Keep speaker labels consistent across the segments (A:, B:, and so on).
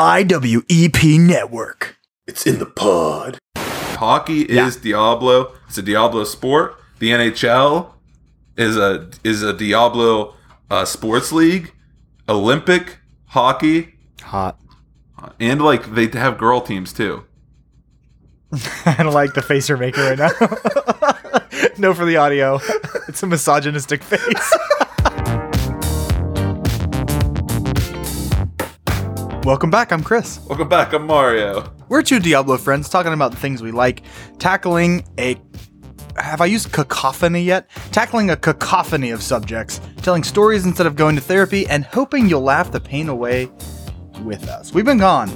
A: IWEP Network.
B: It's in the pod.
C: Hockey is Diablo. It's a Diablo sport. The NHL is a is a Diablo uh, sports league. Olympic hockey
A: Hot.
C: and like they have girl teams too.
A: I don't like the face you're making right now. no, for the audio. It's a misogynistic face. Welcome back. I'm Chris.
C: Welcome back. I'm Mario.
A: We're two Diablo friends talking about the things we like, tackling a. Have I used cacophony yet? Tackling a cacophony of subjects, telling stories instead of going to therapy, and hoping you'll laugh the pain away with us. We've been gone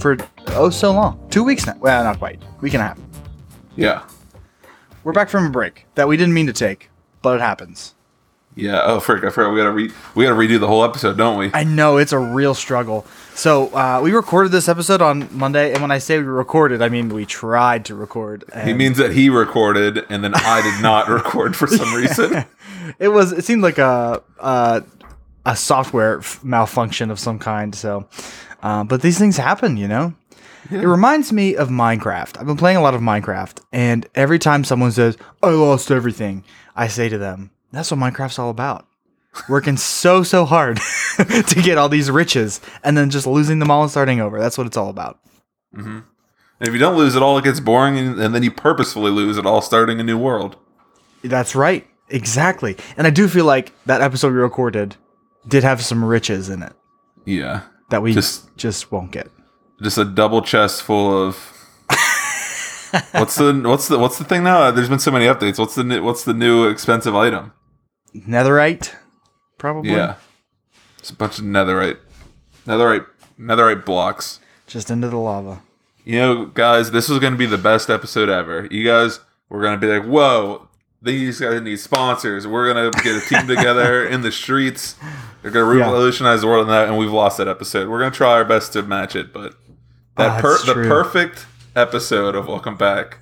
A: for oh so long. Two weeks now. Well, not quite. Week and a half.
C: Yeah.
A: We're back from a break that we didn't mean to take, but it happens.
C: Yeah. Oh, frick! I forgot. We gotta re we gotta redo the whole episode, don't we?
A: I know it's a real struggle. So uh, we recorded this episode on Monday, and when I say we recorded, I mean we tried to record.
C: He means that he recorded and then I did not record for some reason.
A: it was. It seemed like a a, a software f- malfunction of some kind. So, uh, but these things happen, you know. It reminds me of Minecraft. I've been playing a lot of Minecraft, and every time someone says I lost everything, I say to them, "That's what Minecraft's all about." Working so so hard to get all these riches, and then just losing them all and starting over. That's what it's all about. Mm-hmm.
C: And if you don't lose it all, it gets boring, and, and then you purposefully lose it all, starting a new world.
A: That's right. Exactly. And I do feel like that episode we recorded did have some riches in it
C: Yeah.
A: that we
C: Just-
A: just, won't get.
C: just a double chest full of what's the what's the what's the thing now? There's been so many updates. What's the what's the new expensive item?
A: Netherite, probably.
C: Yeah, it's a bunch of netherite, netherite, netherite blocks.
A: Just into the lava.
C: You know, guys, this was going to be the best episode ever. You guys were going to be like, "Whoa, these guys need sponsors. We're going to get a team together in the streets. They're going to
A: Yeah.
C: revolutionize the world." And that, and we've lost that episode. We're going to try our best to match it, but that
A: Ah,
C: per- the perfect episode of Welcome Back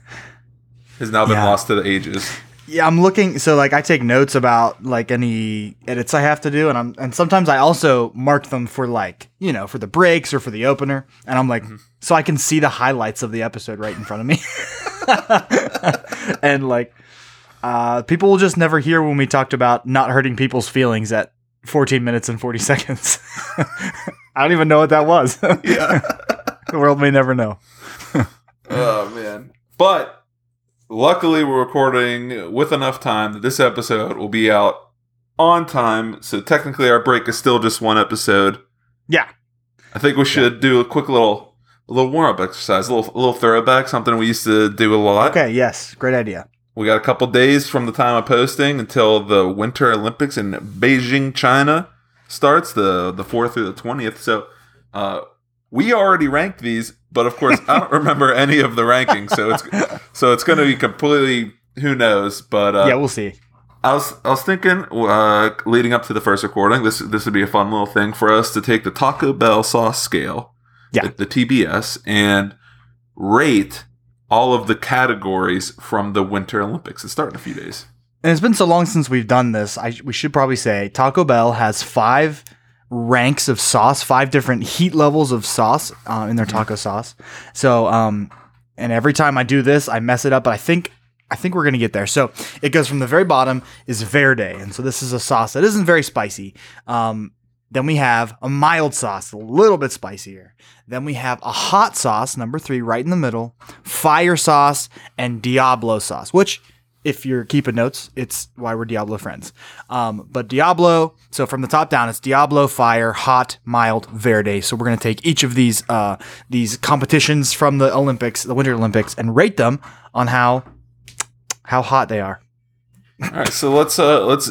C: has now been
A: Yeah.
C: lost to the ages.
A: Yeah, I'm looking. So like, I take notes about like any edits I have to do, and I'm and sometimes I also mark them for like you know for the breaks or for the opener, and I'm like, so I can see the highlights of the episode right in front of me, and like, uh, people will just never hear when we talked about not hurting people's feelings at 14 minutes and 40 seconds. I don't even know what that was.
C: Yeah.
A: the world may never know.
C: oh man. But luckily we're recording with enough time that this episode will be out on time. So technically our break is still just one episode.
A: Yeah.
C: I think we should do a quick little a little warm up exercise, a little a little throwback, something we used to do a lot.
A: Okay. Yes. Great idea.
C: We got a couple days from the time of posting until the Winter Olympics in Beijing, China starts the the fourth through the twentieth. So uh, we already ranked these, but of course I don't remember any of the rankings. So it's so it's going to be completely who knows. But uh,
A: yeah, we'll see.
C: I was I was thinking uh, leading up to the first recording, this this would be a fun little thing for us to take the Taco Bell sauce scale,
A: Yeah.
C: the, the TBS, and rate all of the categories from the Winter Olympics It's starting a few days.
A: And it's been so long since we've done this. I we should probably say Taco Bell has five ranks of sauce, five different heat levels of sauce uh, in their taco sauce. So, um, and every time I do this, I mess it up. But I think I think we're gonna get there. So it goes from the very bottom is Verde, and so this is a sauce that isn't very spicy. Um, then we have a mild sauce, a little bit spicier. Then we have a hot sauce, number three, right in the middle, fire sauce, and Diablo sauce, which, if you're keeping notes, it's why we're Diablo friends. Um, but Diablo, so from the top down, it's Diablo, fire, hot, mild, verde. So we're gonna take each of these uh, these competitions from the Olympics, the Winter Olympics, and rate them on how how hot they are.
C: All right, so let's uh let's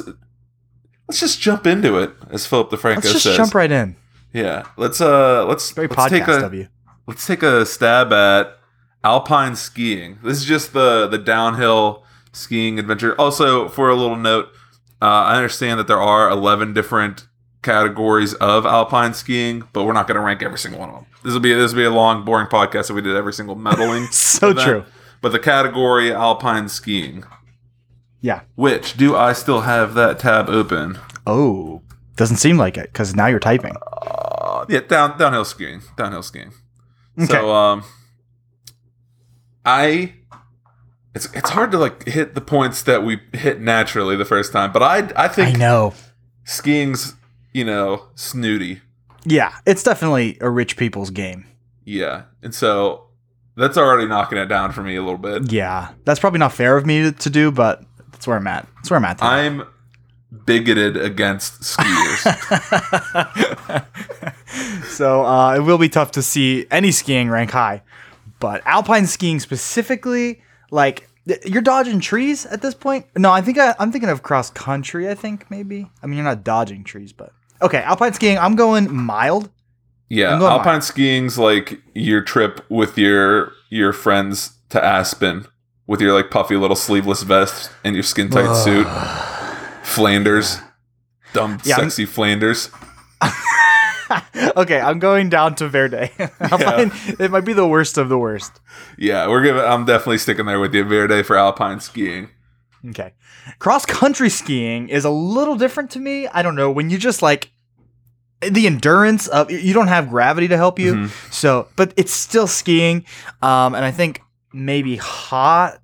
C: let's just jump into it, as Philip DeFranco
A: Let's just
C: says.
A: jump right in.
C: Yeah, let's uh let's
A: Very
C: let's take a
A: of you.
C: let's take a stab at alpine skiing. This is just the the downhill skiing adventure. Also, for a little note, uh, I understand that there are eleven different categories of alpine skiing, but we're not going to rank every single one of them. This will be this will be a long, boring podcast if we did every single medaling.
A: So
C: event.
A: true.
C: But the category alpine skiing,
A: Yeah.
C: which do I still have that tab open?
A: Oh, doesn't seem like it because now you're typing.
C: Uh, Yeah, down downhill skiing. Downhill skiing.
A: Okay.
C: So um I it's it's hard to like hit the points that we hit naturally the first time, but I I think I
A: know.
C: skiing's, you know, snooty.
A: Yeah, it's definitely a rich people's game.
C: Yeah. And so that's already knocking it down for me a little bit.
A: Yeah, that's probably not fair of me to, to do, but that's where I'm at. That's where I'm at. today.
C: I'm bigoted against skiers.
A: so uh, it will be tough to see any skiing rank high, but alpine skiing specifically, like you're dodging trees at this point. No, I think I, I'm thinking of cross country. I think maybe. I mean, you're not dodging trees, but okay. Alpine skiing, I'm going mild.
C: Yeah,
A: going
C: alpine skiing's like your trip with your your friends to Aspen with your like puffy little sleeveless vest and your skin tight suit. Flanders. Dumb
A: Yeah, I'm-
C: sexy Flanders.
A: okay, I'm going down to Verde. Alpine, it might be the worst of the worst.
C: Yeah, we're giving I'm definitely sticking there with you, Verde for alpine skiing.
A: Okay. Cross country skiing is a little different to me. I don't know. When you just like the endurance of you don't have gravity to help you.
C: Mhm.
A: So, but it's still skiing. Um, and I think maybe hot.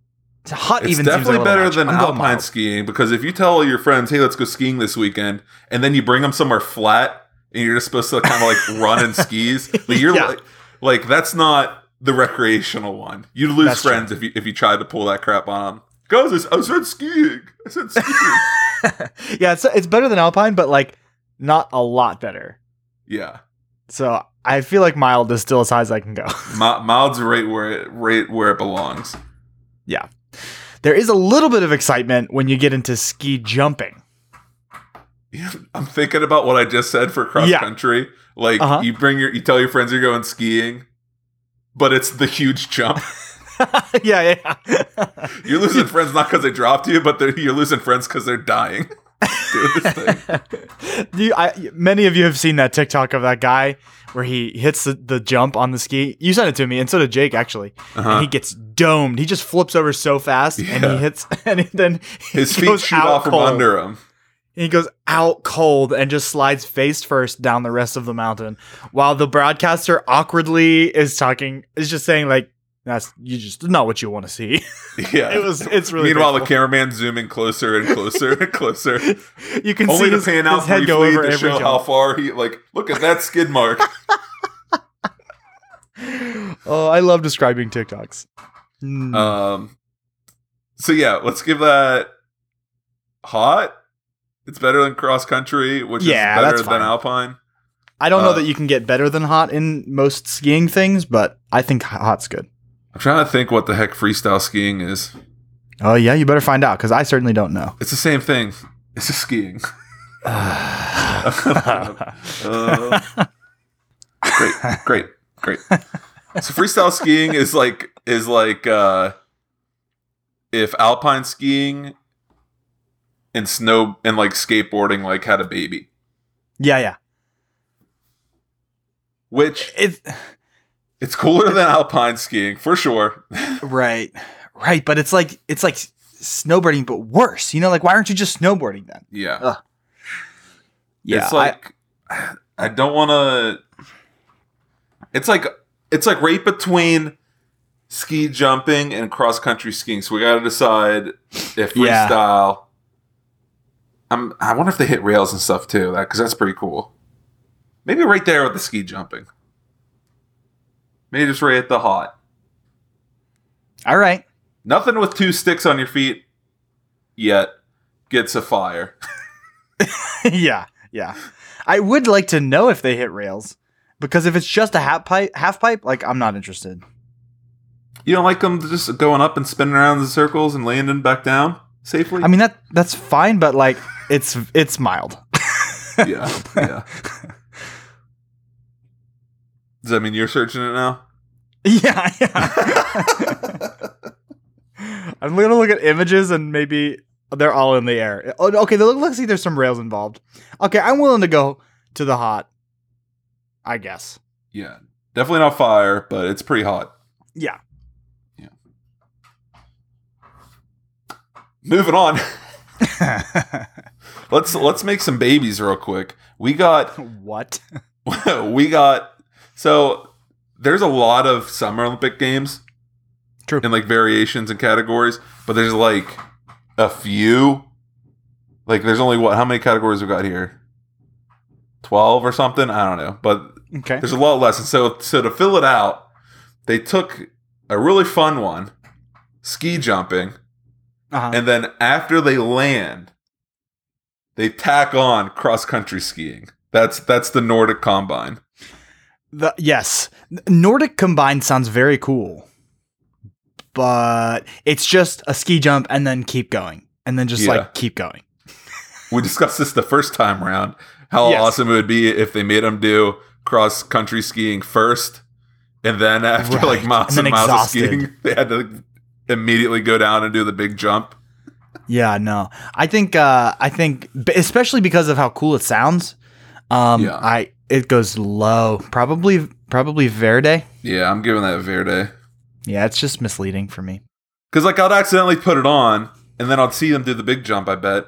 A: Hot
C: It's
A: even
C: definitely better
A: much.
C: than
A: I'm
C: alpine skiing because if you tell your friends, "Hey, let's go skiing this weekend," and then you bring them somewhere flat and you're just supposed to kind of like run and skis, like you're
A: Yeah.
C: like, like that's not the recreational one. You'd lose
A: That's true.
C: friends if you if you tried to pull that crap on them. Guys, I said skiing. I said skiing.
A: yeah, it's it's better than alpine, but like not a lot better.
C: yeah,
A: So I feel like mild is still as high as I can go.
C: Mild's right where it right where it belongs. Yeah.
A: There is a little bit of excitement when you get into ski jumping.
C: I'm thinking about what I just said for cross
A: Yeah.
C: country. Like
A: Uh-huh.
C: you bring your, you tell your friends you're going skiing, but it's the huge jump.
A: yeah, yeah.
C: You're losing friends not because they dropped you, but you're losing friends because they're dying.
A: You, I, many of you have seen that TikTok of that guy where he hits the, the jump on the ski. You sent it to me, and so did Jake actually.
C: Uh-huh.
A: And he gets domed. He just flips over so fast, and he hits, and then
C: His feet shoot off from under him.
A: He goes out cold and just slides face first down the rest of the mountain, while the broadcaster awkwardly is talking, is just saying like, "That's you just not what you want to see."
C: Yeah.
A: it was. It's really.
C: Meanwhile, the cameraman zooming closer and closer and closer,
A: you can
C: only
A: see
C: to
A: his,
C: pan out
A: his head
C: briefly
A: go over
C: to show
A: jump.
C: how far he like. Look at that skid mark.
A: Oh, I love describing TikToks. Mm.
C: um. So yeah, let's give that hot. It's better than cross country, which
A: Yeah,
C: is better than alpine.
A: I don't know
C: uh,
A: that you can get better than hot in most skiing things, but I think hot's good.
C: I'm trying to think what the heck freestyle skiing is.
A: Oh yeah, you better find out because I certainly don't know.
C: It's the same thing. It's just skiing. Uh, great, great, great. So freestyle skiing is like is like uh if alpine skiing and snow and like skateboarding like had a baby.
A: yeah, yeah.
C: Which
A: It's
C: it's cooler than alpine skiing for sure.
A: right, right, but it's like it's like snowboarding, but worse. You know, like why aren't you just snowboarding then?
C: Yeah.
A: Ugh. Yeah,
C: it's like I, don't want to. It's like it's like right between ski jumping and cross country skiing. So we got to decide if
A: Yeah.
C: I'm. I wonder if they hit rails and stuff too. That because that's pretty cool. Maybe right there with the ski jumping. Maybe just right at the hot.
A: All right.
C: Nothing with two sticks on your feet yet gets a fire.
A: yeah, yeah. I would like to know if they hit rails because if it's just a half pipe, half pipe, like I'm not interested.
C: You don't like them just going up and spinning around in circles and landing back down safely?
A: I mean that that's fine, but like it's it's mild.
C: yeah, yeah. Does that mean you're searching it now?
A: yeah, yeah. I'm gonna look at images and maybe they're all in the air. Oh, okay, they look looks like there's some rails involved. Okay, I'm willing to go to the hot. I guess.
C: Yeah, definitely not fire, but it's pretty hot.
A: Yeah. Yeah.
C: Moving on. let's let's make some babies real quick. We got
A: what?
C: we got so there's a lot of summer Olympic games.
A: True.
C: And like variations and categories, but there's like a few. Like there's only what? How many categories we got here? Twelve or something? I don't know, but
A: Okay.
C: there's a lot less. And so so to fill it out, they took a really fun one, ski jumping,
A: Uh-huh.
C: and then after they land, they tack on cross country skiing. That's that's the Nordic Combine.
A: The, yes, Nordic combine sounds very cool, but it's just a ski jump and then keep going, and then just
C: Yeah.
A: like keep going.
C: We discussed this the first time around. How
A: Yes.
C: awesome it would be if they made them do cross country skiing first, and then after
A: Right.
C: like miles
A: And
C: and, miles
A: exhausted.
C: of skiing, they had to immediately go down and do the big jump.
A: Yeah, no, I think uh, I think especially because of how cool it sounds. Um,
C: Yeah.
A: I it goes low, probably probably Verde.
C: Yeah, I'm giving that Verde.
A: Yeah, it's just misleading for me.
C: Because like I'd accidentally put it on, and then I'd see them do the big jump. I bet,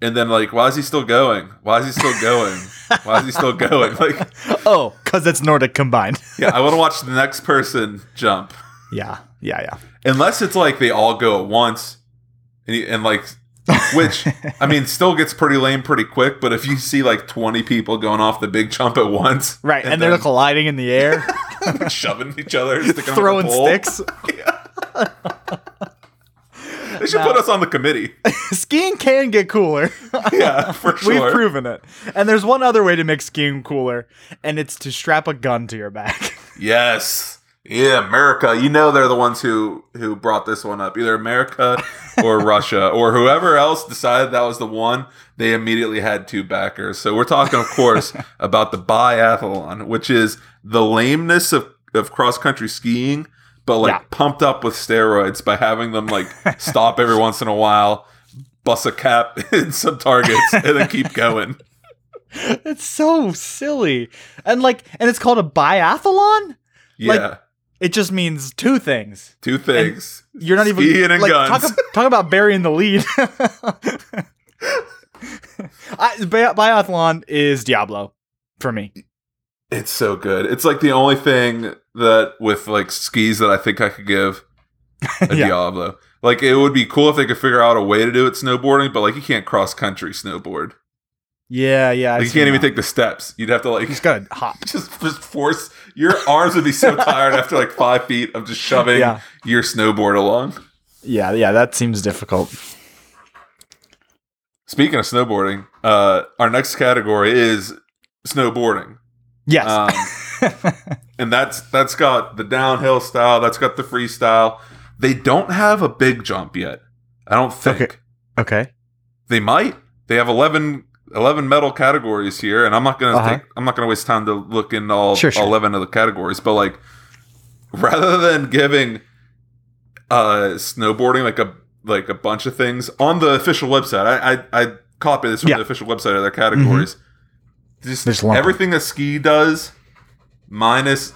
C: and then like, why is he still going? Why is he still going? why is he still going? Like,
A: Oh, because it's Nordic combined.
C: yeah, I want to watch the next person jump,
A: yeah, yeah, yeah.
C: unless it's like they all go at once, and, he- and like, which I mean, still gets pretty lame pretty quick. But if you see like 20 people going off the big jump at once,
A: Right, and, they're colliding in the air,
C: shoving each other, sticking them the
A: throwing sticks.
C: They should
A: Now-
C: put us on the committee.
A: skiing can get cooler.
C: yeah, for sure.
A: We've proven it. And there's one other way to make skiing cooler, and it's to strap a gun to your back.
C: Yes. Yeah, America. You know they're the ones who who brought this one up. Either America or Russia or whoever else decided that was the one. They immediately had two backers. So we're talking, of course, about the biathlon, which is the lameness of, of cross country skiing, but like
A: Yeah.
C: pumped up with steroids by having them like stop every once in a while, bust a cap in some targets, and then keep going.
A: it's so silly. And like and it's called a biathlon?
C: Yeah,
A: Like- It just means two things.
C: two things.
A: You're not even
C: and
A: like
C: guns.
A: talk, talk about burying the lead. I, bi- biathlon is Diablo for me.
C: It's so good. It's like the only thing that with like skis that I think I could give a
A: Yeah.
C: Diablo. Like it would be cool if they could figure out a way to do it snowboarding, but like you can't cross country snowboard.
A: Yeah, yeah.
C: Like, you can't even take the steps. You'd have to like
A: You just gotta hop.
C: just just force your arms would be so tired after like five feet of just shoving
A: Yeah.
C: your snowboard along.
A: Yeah, yeah. That seems difficult.
C: Speaking of snowboarding, uh, our next category is snowboarding.
A: Yes.
C: Um, and that's that's got the downhill style that's got the freestyle they don't have a big jump yet i don't think
A: Okay. okay.
C: they might they have 11, 11 medal categories here and i'm not gonna
A: Uh-huh.
C: take i'm not gonna waste time to look in all,
A: Sure, sure.
C: 11 of the categories but like rather than giving uh snowboarding like a like a bunch of things on the official website i i, I copied this from
A: Yeah. Mm-hmm.
C: the official website of their categories just
A: Just
C: everything that ski does minus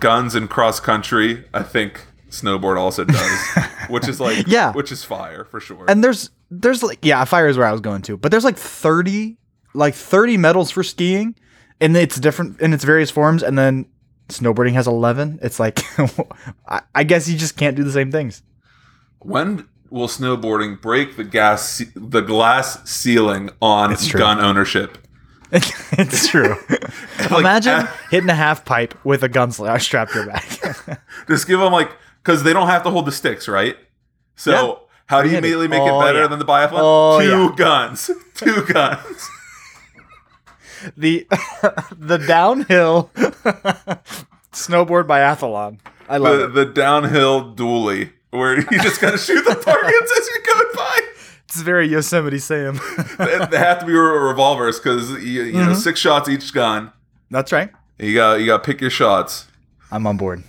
C: guns and cross country i think snowboard also does which is like
A: Yeah.
C: which is fire for sure
A: And there's there's like yeah, fire is where I was going to, but there's like thirty like thirty medals for skiing, and it's different in its various forms. And then snowboarding has eleven. It's like I, I guess you just can't do the same things.
C: when will snowboarding break the gas the glass ceiling on gun ownership
A: it's true.
C: Like,
A: Imagine
C: uh,
A: hitting a half pipe with a gun strapped to your back.
C: just give them like because they don't have to hold the sticks right so. How do you immediately make
A: Oh,
C: it better
A: yeah.
C: than the biathlon
A: Oh,
C: two
A: yeah.
C: guns two guns
A: the the downhill snowboard biathlon. I love
C: the,
A: it.
C: the downhill dually where you just gotta shoot the targets as you're going by
A: It's very Yosemite Sam.
C: they, have to be revolvers because you, you know
A: Mhm.
C: six shots each gun.
A: That's right.
C: You got you got to pick your shots.
A: I'm on board.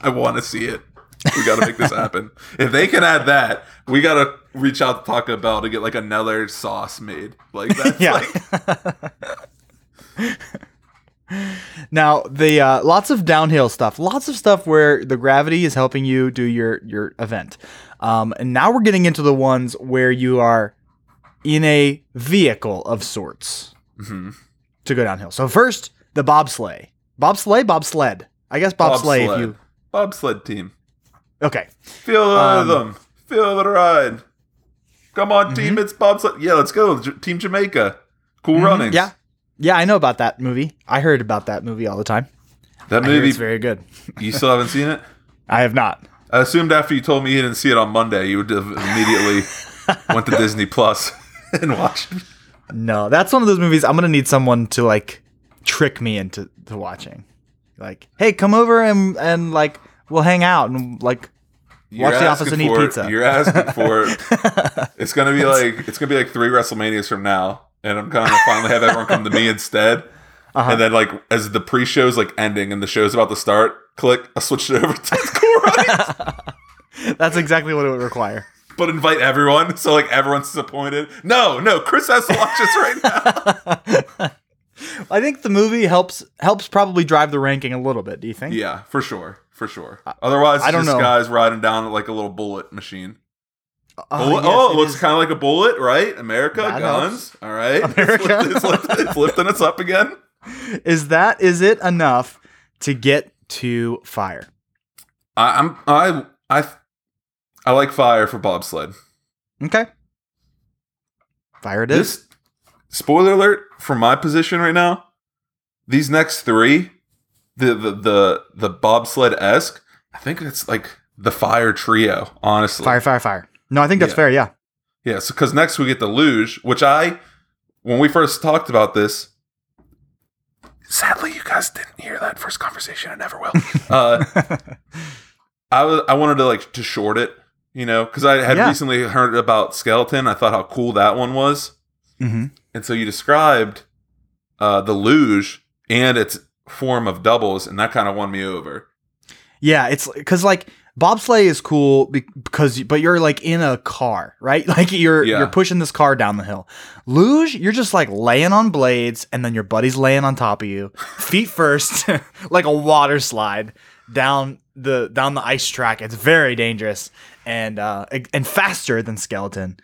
C: I want to see it. We got to make this happen. If they can add that, we got to reach out to Taco Bell to get like another sauce made. Like that's
A: Yeah.
C: like
A: Now the uh, lots of downhill stuff, lots of stuff where the gravity is helping you do your your event. Um, and now we're getting into the ones where you are in a vehicle of sorts
C: mhm.
A: to go downhill. So first, the bobsleigh. Bobsleigh, bobsled. I guess bobsleigh. If you
C: bobsled team.
A: Okay,
C: Feel the
A: Um,
C: rhythm. Feel the ride. Come on,
A: Mm-hmm.
C: team. It's bobsled. Yeah, let's go. J- team Jamaica. Cool running.
A: Mm-hmm. yeah, yeah, I know about that movie. I heard about that movie all the time.
C: That movie.
A: it's very good.
C: you still haven't seen it?
A: I have not.
C: I assumed after you told me you didn't see it on Monday, you would have immediately went to Disney Plus and watched.
A: No, that's one of those movies I'm gonna need someone to like trick me into to watching. Like, hey, come over and and like we'll hang out and like
C: You're
A: Watch The Office and eat
C: for
A: pizza.
C: You're asking for it. It's gonna be like it's gonna be like three WrestleManias from now, and I'm gonna finally have everyone come to me instead.
A: Uh-huh.
C: And then like as the pre-show's like ending and the show's about to start, click, I switched it over to Runnings,
A: that's exactly what it would require.
C: but invite everyone, so like everyone's disappointed. No, no, Chris has to watch this right now.
A: I think the movie helps helps probably drive the ranking a little bit. Do you think?
C: yeah, for sure, for sure. Otherwise,
A: I don't know.
C: guys riding down like a little bullet machine.
A: Oh,
C: Bullet-
A: yes,
C: oh,
A: it
C: it looks kind of like a bullet, right? America,
A: That
C: guns. All right,
A: America.
C: It's, lifting, it's lifting us up again.
A: is that is it enough to get to fire?
C: I, I'm I I I like fire for bobsled.
A: Okay. Fire it is.
C: This spoiler alert for my position right now. These next three, the the the the bobsled esque. I think it's like the fire trio. Honestly,
A: Fire, fire, fire. No, I think that's
C: Yeah.
A: fair. Yeah.
C: Yeah, so because next we get the luge, which I, when we first talked about this, sadly you guys didn't hear that first conversation. I never will. uh, I was I wanted to like to short it, you know, because I had
A: Yeah.
C: recently heard about skeleton. I thought how cool that one was,
A: hmm
C: and so you described uh, the luge and its form of doubles, and that kind of won me over.
A: Yeah, it's because like bobsleigh is cool because but you're like in a car, right? Like you're
C: Yeah.
A: you're pushing this car down the hill. Luge, you're just like laying on blades, and then your buddy's laying on top of you, feet first, like a water slide down the down the ice track. It's very dangerous and uh and faster than skeleton,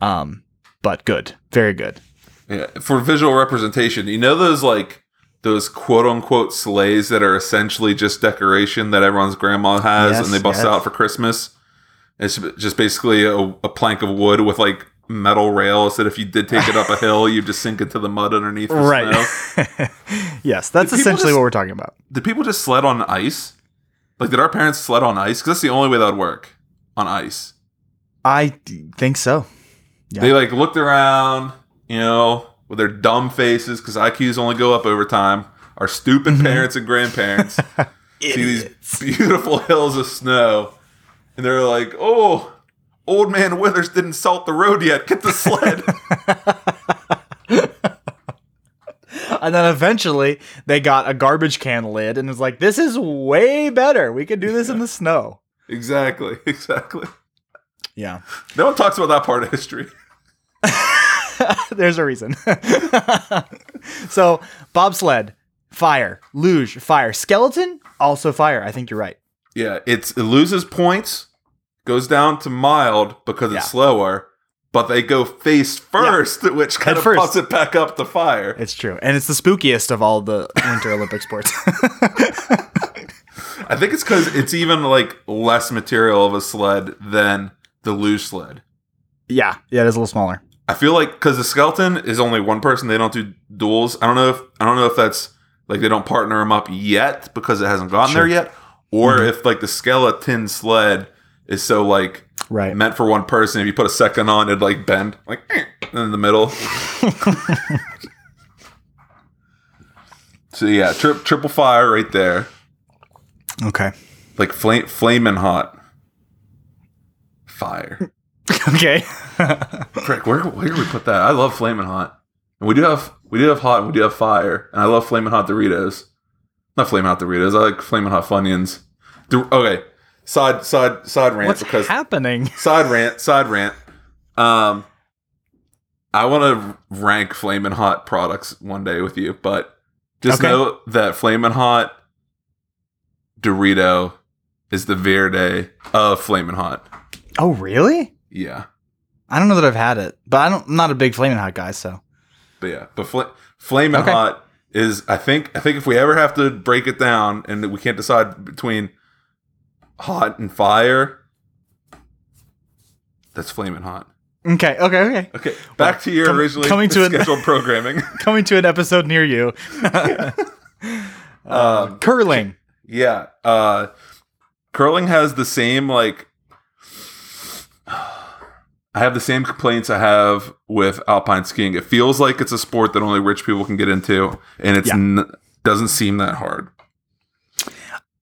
A: um, but good, very good.
C: Yeah, for visual representation, you know those like those quote unquote sleighs that are essentially just decoration that everyone's grandma has
A: Yes,
C: and they bust
A: yes.
C: out for Christmas. It's just basically a, a plank of wood with like metal rails that if you did take it up a hill, you'd just sink into the mud underneath. For
A: Right. Yes, that's essentially
C: just-
A: what we're talking about.
C: Did people just sled on ice? Like, did our parents sled on ice? Because that's the only way that would work on ice.
A: I think so. Yeah.
C: They like looked around, you know, with their dumb faces because IQs only go up over time. Our stupid
A: Mm-hmm.
C: parents and grandparents see these beautiful hills of snow, and they're like, "Oh, old man Withers didn't salt the road yet. Get the sled."
A: And then eventually they got a garbage can lid and it's like, this is way better. We could do this in the snow.
C: exactly, exactly.
A: Yeah.
C: No one talks about that part of history.
A: There's a reason. so, bobsled, fire. Luge, fire. Skeleton, also fire. I think you're right.
C: Yeah, it's it loses points, goes down to mild because
A: Yeah.
C: it's slower, but they go face first, which kind
A: Head
C: of
A: first.
C: puts it back up to fire.
A: It's true. And it's the spookiest of all the Winter Olympic sports.
C: I think it's because it's even like less material of a sled than the luge sled.
A: yeah. Yeah, it is a little smaller.
C: I feel like because the skeleton is only one person, they don't do duels. I don't know if I don't know if that's like they don't partner them up yet because it hasn't gotten
A: Sure.
C: there yet, or mm-hmm. if like the skeleton sled is so like
A: Right.
C: meant for one person. If you put a second on, it'd like bend like in the middle. so yeah, tri- triple fire right there,
A: Okay.
C: like flame flaming hot fire.
A: Okay.
C: Frick, where where do we put that? I love flaming hot, and we do have we do have hot and we do have fire, and I love flaming hot Doritos. Not flaming hot Doritos. I like flaming hot Funyuns. Okay, side side side rant
A: What's
C: because
A: happening?
C: side rant side rant. Um, I want to rank flaming hot products one day with you, but just
A: Okay.
C: know that flaming hot Dorito is the Verde of flaming hot.
A: Oh, really?
C: Yeah.
A: I don't know that I've had it, but I don't, I'm not a big Flaming Hot guy, so.
C: But yeah, but fl- flaming
A: Okay.
C: hot is I think I think if we ever have to break it down and we can't decide between hot and fire, that's flaming hot.
A: Okay, okay, okay.
C: Okay, back to your
A: com-
C: originally
A: coming to an-
C: scheduled programming.
A: Coming to an episode near you. Uh,
C: Um,
A: curling.
C: Yeah. Uh curling has the same like I have the same complaints I have with alpine skiing. It feels like it's a sport that only rich people can get into and it
A: Yeah.
C: n- doesn't seem that hard.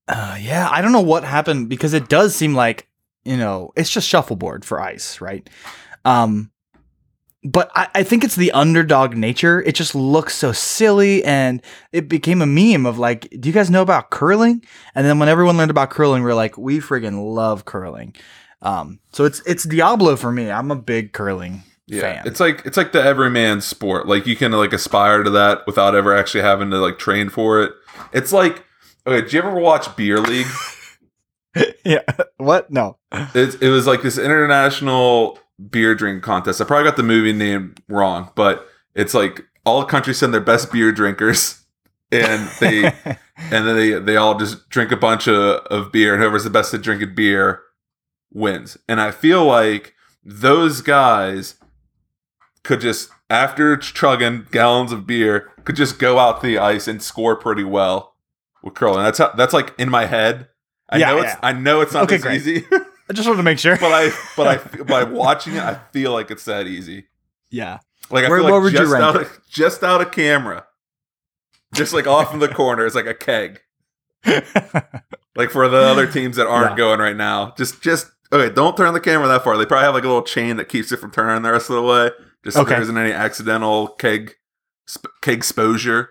A: Uh, yeah, I don't know what happened because it does seem like you know it's just shuffleboard for ice, right? Um, but I, I think it's the underdog nature. It just looks so silly, and it became a meme of like, do you guys know about curling? And then when everyone learned about curling, we are like, we friggin' love curling. Um, so it's it's Diablo for me. I'm a big curling
C: Yeah.
A: fan.
C: It's like it's like the everyman sport. Like you can like aspire to that without ever actually having to like train for it. It's like okay, did you ever watch Beer League?
A: yeah. What? No.
C: It, it was like this international beer drink contest. I probably got the movie name wrong, but it's like all countries send their best beer drinkers, and they and then they they all just drink a bunch of, of beer, and whoever's the best at drinking beer wins. And I feel like those guys could just after chugging gallons of beer could just go out the ice and score pretty well with curling. That's how, that's like in my head. I
A: Yeah,
C: know
A: yeah.
C: it's I know it's not
A: Okay, great.
C: easy.
A: I just wanted to make sure.
C: but I, but I, by watching it, I feel like it's that easy.
A: yeah.
C: Like I
A: Where-
C: feel like just out of, just out of camera, just like off in the corner, it's like a keg. Like for the other teams that aren't
A: Yeah.
C: going right now, just, just okay. Don't turn the camera that far. They probably have like a little chain that keeps it from turning the rest of the way, just so
A: Okay.
C: there isn't any accidental keg, sp- keg exposure.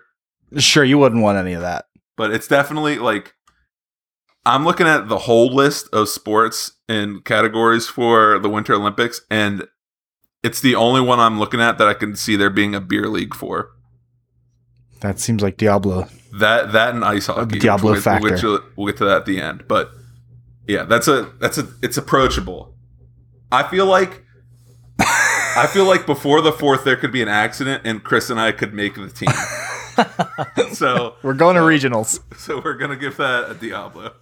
A: sure, you wouldn't want any of that.
C: But it's definitely like I'm looking at the whole list of sports and categories for the Winter Olympics, and it's the only one I'm looking at that I can see there being a beer league for.
A: That seems like Diablo.
C: That that and ice hockey.
A: Diablo
C: which we'll,
A: factor.
C: We'll, we'll get to that at the end, but yeah, that's a that's a it's approachable. I feel like I feel like before the fourth there could be an accident and Chris and I could make the team. so
A: We're going to uh, regionals.
C: so we're gonna give that a Diablo.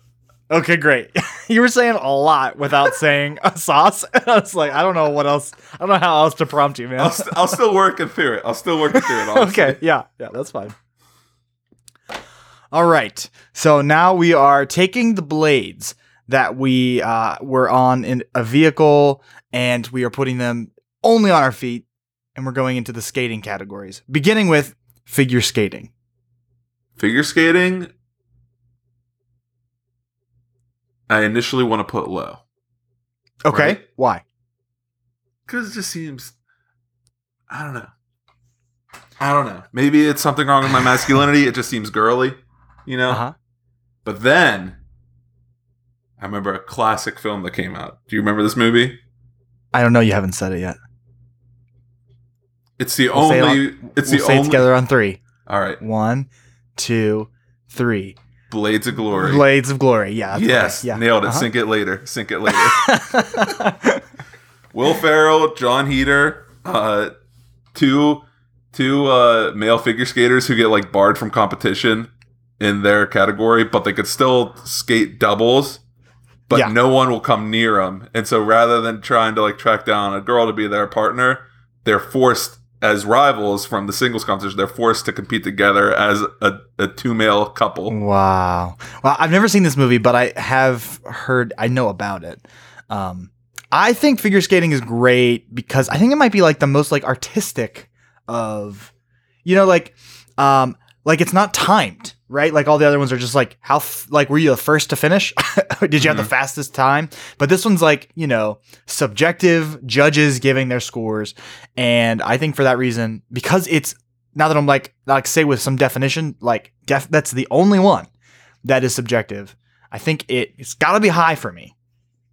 A: Okay, great. you were saying a lot without saying a sauce. I was like, I don't know what else. I don't know how else to prompt you, man.
C: I'll, st- I'll still working through it. I'll still working through it. Honestly.
A: okay, yeah, yeah, that's fine. All right. So now we are taking the blades that we uh, were on in a vehicle and we are putting them only on our feet and we're going into the skating categories, beginning with figure skating.
C: Figure skating. I initially want to put low
A: Okay.
C: Right.
A: Why?
C: because it just seems. I don't know. I don't know. Maybe it's something wrong with my masculinity. It just seems girly, you know.
A: Uh huh.
C: But then, I remember a classic film that came out. Do you remember this movie?
A: I don't know. You haven't said it yet.
C: It's the
A: We'll say it
C: only. it's
A: we'll
C: the
A: say it together on three.
C: All right,
A: One, two, three.
C: Blades of Glory.
A: Blades of Glory. Yeah.
C: yes,
A: right. Yeah.
C: nailed it.
A: Uh-huh.
C: Sink it later. Sink it later. Will Ferrell, Jon Heder, uh, two two uh, male figure skaters who get like barred from competition in their category, but they could still skate doubles. But
A: Yeah.
C: no one will come near them, and so rather than trying to like track down a girl to be their partner, they're forced as rivals from the singles competition. They're forced to compete together as a, a two male couple.
A: Wow. Well, I've never seen this movie, but I have heard, I know about it. Um, I think figure skating is great because I think it might be like the most like artistic of, you know, like, um, like it's not timed, right? Like all the other ones are just like how, f- like, were you the first to finish? Did you have the fastest time? But this one's like, you know, subjective judges giving their scores, and I think for that reason, because it's now that I'm like like say with some definition, like def- that's the only one that is subjective. I think it it's got to be high for me,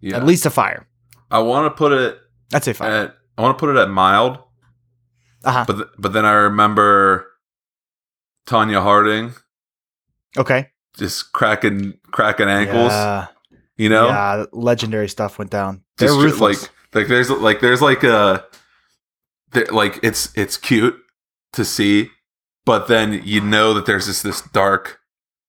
C: Yeah,
A: at least a fire.
C: I want to put it
A: I'd say fire.
C: at. I want to put it at mild.
A: Uh huh.
C: But th- but then I remember Tonya Harding
A: Okay.
C: just cracking cracking ankles.
A: Yeah,
C: You know,
A: yeah, legendary stuff went down. They're
C: Just
A: ruthless.
C: like like there's like there's like a there- like it's it's cute to see but then you know that there's this this dark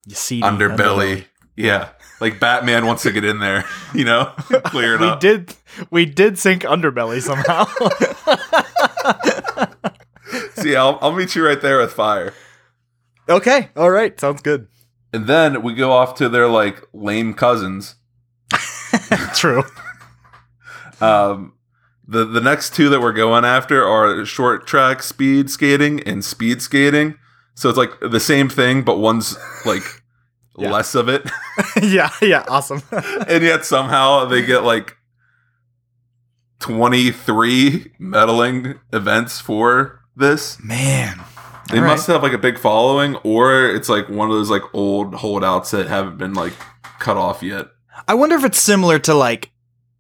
A: You see
C: underbelly. Yeah. Like Batman wants to get in there, you know, clear it
A: We
C: up.
A: did we did sink underbelly somehow.
C: See, I'll, I'll meet you right there with fire.
A: okay, all right, sounds good.
C: And then we go off to their like lame cousins.
A: True.
C: Um, the the next two that we're going after are short track speed skating and speed skating. So it's like the same thing, but one's like
A: Yeah.
C: less of it,
A: yeah, yeah, awesome.
C: and yet somehow they get like twenty three medaling events for this.
A: Man.
C: They
A: All
C: must have like a big following, or it's like one of those like old holdouts that haven't been like cut off yet.
A: I wonder if it's similar to like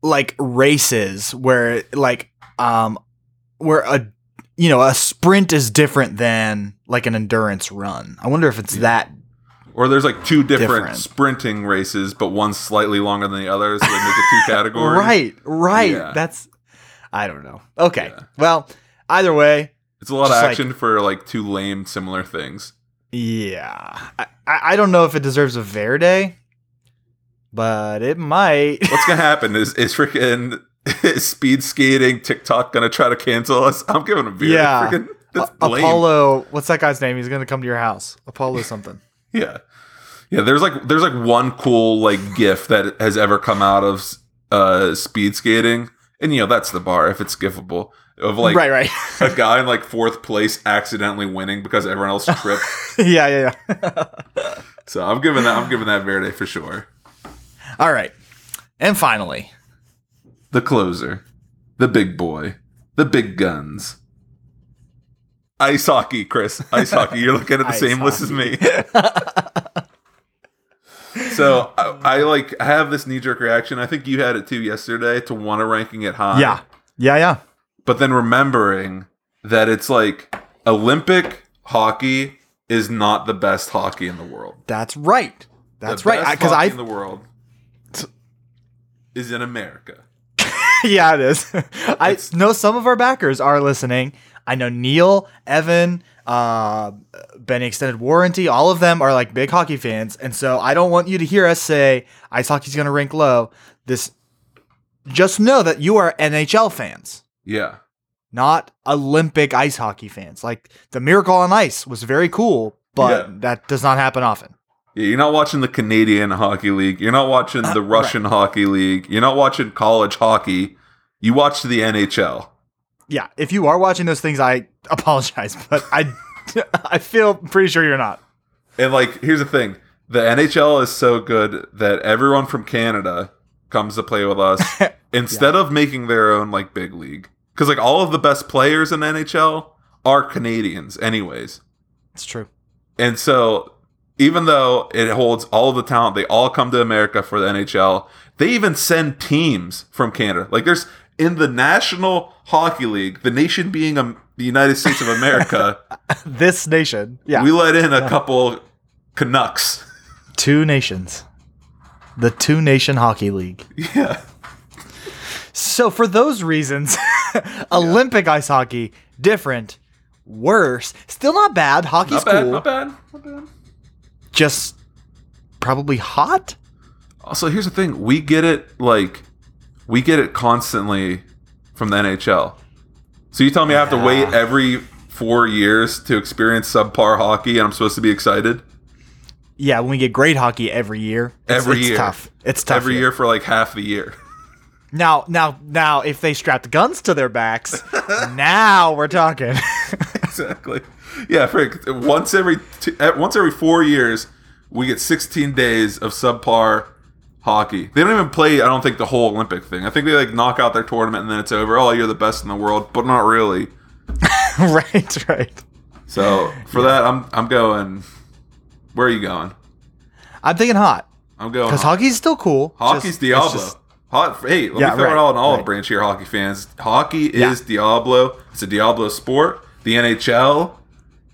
A: like races where like um where a you know a sprint is different than like an endurance run. I wonder if it's that
C: Or there's like two different,
A: Different.
C: sprinting races, but one's slightly longer than the other, so they make it two categories.
A: right, right.
C: Yeah.
A: That's I don't know. Okay.
C: Yeah.
A: Well, either way,
C: It's a lot of
A: like-
C: action for like two lame similar things.
A: yeah. I I don't know if it deserves a Verde, but it might.
C: What's gonna happen is is freaking is speed skating TikTok gonna try to cancel us? I'm giving a beer.
A: Yeah.
C: Freaking, that's
A: A-
C: lame.
A: Apolo, what's that guy's name? He's gonna come to your house. Apolo something.
C: Yeah, yeah. There's like there's like one cool like GIF that has ever come out of uh speed skating, and you know that's the bar if it's gifable of like
A: right, right.
C: a guy in like fourth place accidentally winning because everyone else tripped.
A: yeah, yeah, yeah.
C: so I'm giving that I'm giving that Verde for sure.
A: All right. And finally,
C: The closer, the big boy, the big guns. Ice hockey, Chris. Ice hockey. You're looking at the same list as me. so I, I like have this knee jerk reaction. I think you had it too yesterday to want to ranking it high.
A: yeah. Yeah, yeah.
C: But then remembering that it's like Olympic hockey is not the best hockey in the world.
A: That's right. That's right.
C: hockey
A: I,
C: in the world is in America.
A: yeah, it is. I know some of our backers are listening. I know Neil, Evan, uh, Benny Extended Warranty, all of them are like big hockey fans. And so I don't want you to hear us say ice hockey's going to rank low. This, just know that you are NHL fans,
C: Yeah.
A: not Olympic ice hockey fans. Like the Miracle on Ice was very cool, but
C: Yeah.
A: that does not happen often.
C: Yeah, you're not watching the Canadian Hockey League. You're not watching uh, the Russian Hockey League. You're not watching college hockey. You watch the NHL.
A: Yeah, if you are watching those things, I apologize, but I, I feel pretty sure you're not.
C: And like, here's the thing: the NHL is so good that everyone from Canada comes to play with us instead of making their own like big league. Because like all of the best players in NHL are Canadians, anyways.
A: It's true.
C: And so, even though it holds all of the talent, they all come to America for the NHL. They even send teams from Canada. Like there's in the National Hockey League, the nation being um, the United States of America,
A: This nation, yeah,
C: we let in a couple Canucks.
A: two nations, the two nation hockey league.
C: Yeah.
A: So for those reasons, Olympic ice hockey different, worse, still not bad. Hockey's
C: Not bad,
A: cool,
C: not bad, not bad.
A: Just probably hot.
C: Also, here's the thing: we get it like we get it constantly from the NHL. So you tell me I have to wait every four years to experience subpar hockey, and I'm supposed to be excited
A: Yeah, when we get great hockey every year, it's,
C: Every
A: it's
C: year.
A: tough. It's tough
C: every
A: here.
C: year for like half the year.
A: Now, now, now, if they strapped guns to their backs, now we're talking.
C: exactly. Yeah, frick. Once every two, once every four years, we get 16 days of subpar hockey. They don't even play. I don't think the whole Olympic thing. I think they like knock out their tournament and then it's over. Oh, you're the best in the world, but not really.
A: right, right.
C: So for that, I'm I'm going. Where are you going?
A: I'm thinking hot
C: I'm going.
A: because hockey's still cool.
C: hockey's
A: Just-
C: Diablo.
A: just-
C: Hot, hey, let
A: Yeah,
C: me throw
A: right,
C: it all in olive
A: right.
C: branch here, hockey fans. Hockey
A: Yeah.
C: is Diablo. It's a Diablo sport. The NHL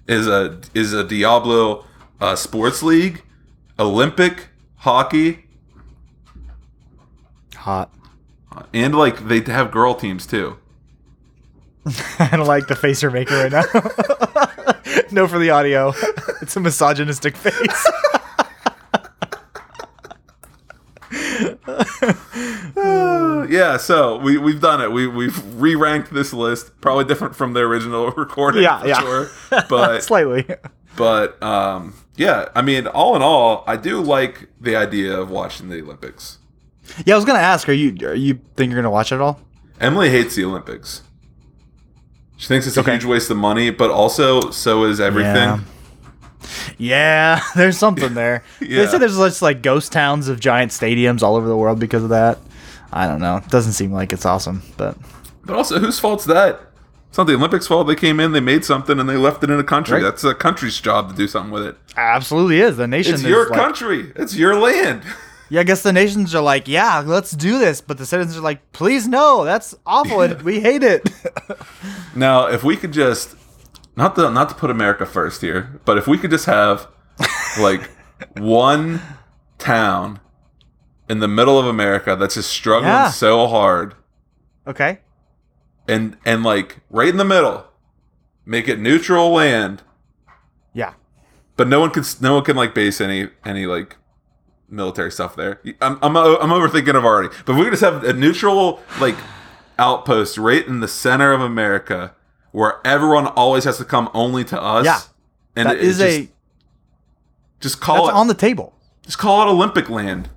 C: is a is a Diablo uh, sports league. Olympic hockey
A: hot.
C: and like they have girl teams too.
A: I don't like the face you're making right now. no for the audio. It's a misogynistic face.
C: yeah, so we we've done it. We we've re-ranked this list, probably different from the original recording.
A: Yeah,
C: for
A: yeah.
C: sure. But
A: Slightly.
C: but um, yeah, I mean, all in all, I do like the idea of watching the Olympics.
A: Yeah, I was gonna ask. Are you are you think you're gonna watch it at all?
C: Emily hates the Olympics. She thinks it's a
A: Okay.
C: huge waste of money, but also so is everything.
A: Yeah. Yeah, there's something there.
C: Yeah.
A: They say there's just like ghost towns of giant stadiums all over the world because of that. I don't know. It doesn't seem like it's awesome, but
C: But also, whose fault's that? It's not the Olympics' fault. They came in, they made something, and they left it in a country.
A: Right.
C: That's a country's job to do something with it.
A: absolutely is. The nation
C: It's
A: is
C: your
A: like-
C: country. It's your land.
A: Yeah, I guess the nations are like, yeah, let's do this, but the citizens are like, please no, that's awful. and We hate it.
C: Now, if we could just not to not to put America first here, but if we could just have like one town in the middle of America that's just struggling
A: Yeah.
C: so hard
A: okay.
C: and and like right in the middle, make it neutral land,
A: Yeah.
C: but no one can no one can like base any any like military stuff there. I'm I'm I'm overthinking it already. But if we could just have a neutral like outpost right in the center of America where everyone always has to come only to us.
A: Yeah.
C: And
A: That
C: it-
A: is
C: just,
A: a
C: just call
A: that's
C: it
A: on the table.
C: just call it Olympic land.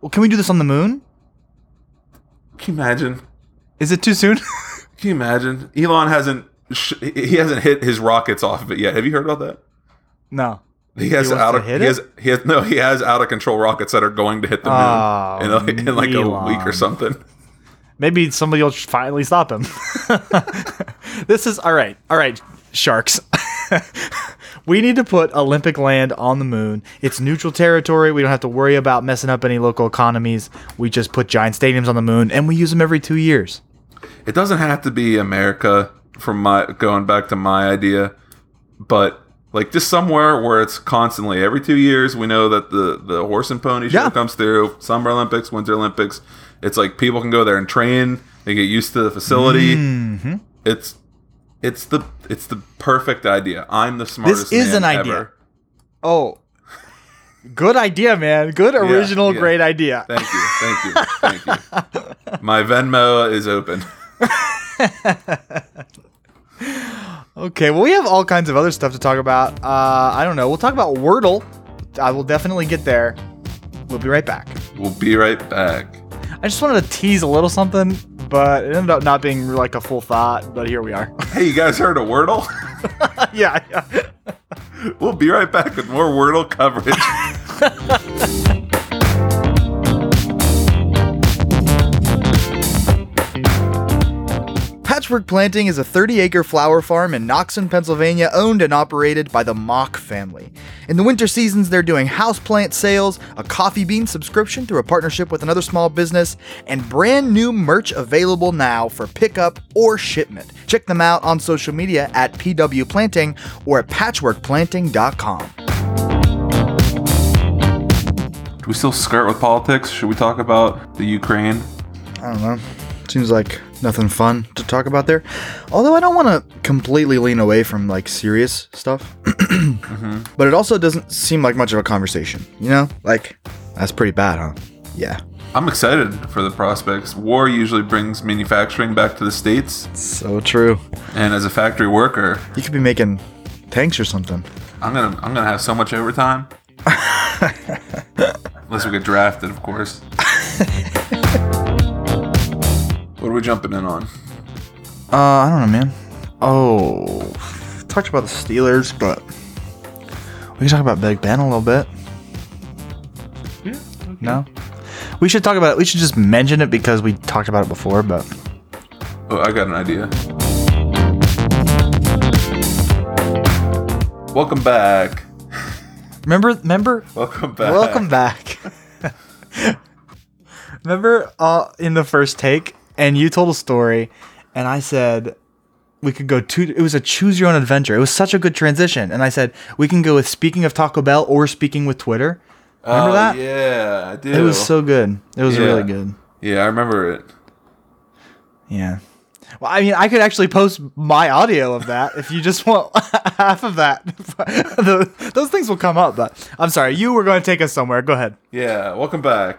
A: Well, can we do this on the moon?
C: Can you imagine?
A: Is it too soon?
C: Can you imagine? Elon hasn't he hasn't hit his rockets off of it yet. Have you heard about that?
A: no.
C: He has
A: He
C: out of
A: hit
C: he
A: it?
C: has he has no he has out of control rockets that are going to hit the moon
A: Oh,
C: in, like- in like a week or something.
A: Maybe somebody will finally stop him. this is all right. All right, sharks. we need to put Olympic land on the moon. It's neutral territory. We don't have to worry about messing up any local economies. We just put giant stadiums on the moon and we use them every two years.
C: It doesn't have to be America from my going back to my idea, but like just somewhere where it's constantly every two years. We know that the the horse and pony show
A: Yeah.
C: comes through. Summer Olympics, Winter Olympics. It's like people can go there and train. They get used to the facility.
A: Mm-hmm.
C: It's it's the it's the perfect idea. I'm the smartest.
A: This
C: is
A: an idea.
C: ever.
A: Oh, good idea, man. Good original,
C: yeah.
A: great idea.
C: Thank you, thank you, thank you. My Venmo is open.
A: Okay, well, we have all kinds of other stuff to talk about. Uh, I don't know. We'll talk about Wordle. I will definitely get there. We'll be right back.
C: We'll be right back.
A: I just wanted to tease a little something, but it ended up not being like a full thought. But here we are.
C: Hey, you guys heard of Wordle?
A: yeah, yeah.
C: We'll be right back with more Wordle coverage.
A: Patchwork Planting is a 30 acre flower farm in Knoxon, Pennsylvania, owned and operated by the Mock family. In the winter seasons, they're doing houseplant sales, a coffee bean subscription through a partnership with another small business, and brand new merch available now for pickup or shipment. Check them out on social media at PW Planting or at patchworkplanting.com.
C: Do we still skirt with politics? Should we talk about the Ukraine?
A: I don't know. Seems like nothing fun to talk about there. Although I don't want to completely lean away from like serious stuff. Mm-hmm. But it also doesn't seem like much of a conversation, you know? Like that's pretty bad, huh? Yeah.
C: I'm excited for the prospects. War usually brings manufacturing back to the states,
A: So true.
C: and as a factory worker,
A: You could be making tanks or something.
C: I'm gonna I'm gonna have so much overtime. Unless we get drafted, of course. what are we jumping in on?
A: Uh, I don't know, man. Oh, talked about the Steelers, but we can talk about Big Ben a little bit.
C: Yeah.
A: No, we should talk about it. We should just mention it because we talked about it before. But
C: Oh, I got an idea. Welcome back.
A: remember, remember,
C: Welcome back.
A: welcome back. remember, uh, in the first take, and you told a story, and I said we could go to. It was a choose your own adventure. It was such a good transition, and I said we can go with speaking of Taco Bell or speaking with Twitter. Remember
C: oh,
A: that?
C: Yeah, I do.
A: It was so good. It was
C: Yeah.
A: really good.
C: Yeah, I remember it.
A: Yeah. Well, I mean, I could actually post my audio of that if you just want half of that. Those things will come up, but I'm sorry. You were going to take us somewhere. Go ahead.
C: Yeah, welcome back.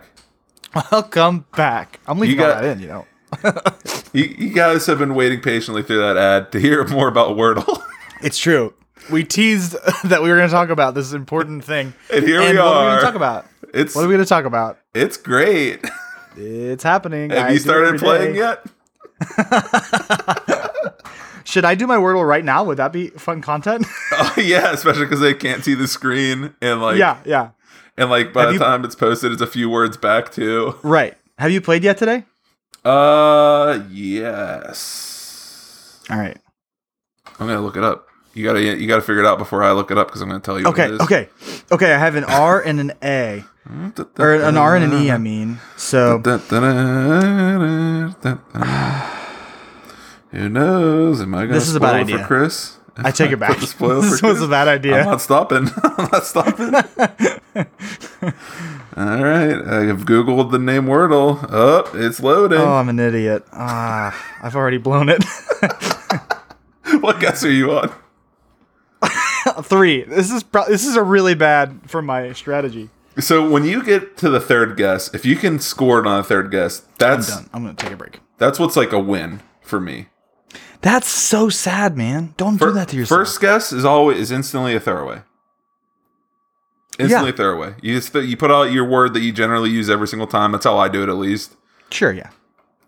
A: Welcome back. I'm leaving
C: You
A: all
C: got-
A: that in, you know.
C: You, you guys have been waiting patiently through that ad to hear more about Wordle.
A: It's true. We teased that we were going to talk about this important thing.
C: and here
A: and
C: we
A: what are we going to talk about?
C: It's
A: What are we going to talk about?
C: it's great.
A: It's happening.
C: Have
A: I
C: you started playing
A: day.
C: yet?
A: Should I do my Wordle right now? Would that be fun content?
C: Oh yeah, especially because they can't see the screen and like
A: yeah, yeah.
C: and like by
A: Have
C: the
A: you-
C: time it's posted, it's a few words back too.
A: Right. Have you played yet today?
C: Uh, yes.
A: All right.
C: I'm gonna look it up. You gotta you gotta figure it out before I look it up because I'm gonna tell you.
A: Okay,
C: What it is.
A: okay. Okay, I have an R and an A. Or an R and an E, I mean. So
C: Who knows? Am I gonna
A: This is a bad
C: it
A: idea.
C: for Chris?
A: I take it back. This was
C: Chris?
A: a bad idea.
C: I'm not stopping. I'm not stopping. All right, I have googled the name Wordle. Oh, it's loading.
A: Oh, I'm an idiot. Ah, I've already blown it.
C: what guess are you on?
A: Three. This is pro- this is a really bad for my strategy.
C: So when you get to the third guess, if you can score it on a third guess,
A: I'm
C: that's
A: done. I'm gonna take a break.
C: that's what's like a win for me.
A: That's so sad, man. Don't do that to yourself.
C: First guess is always is instantly a throwaway. Instantly a throwaway. You just you put out your word that you generally use every single time. That's how I do it, at least.
A: sure, yeah.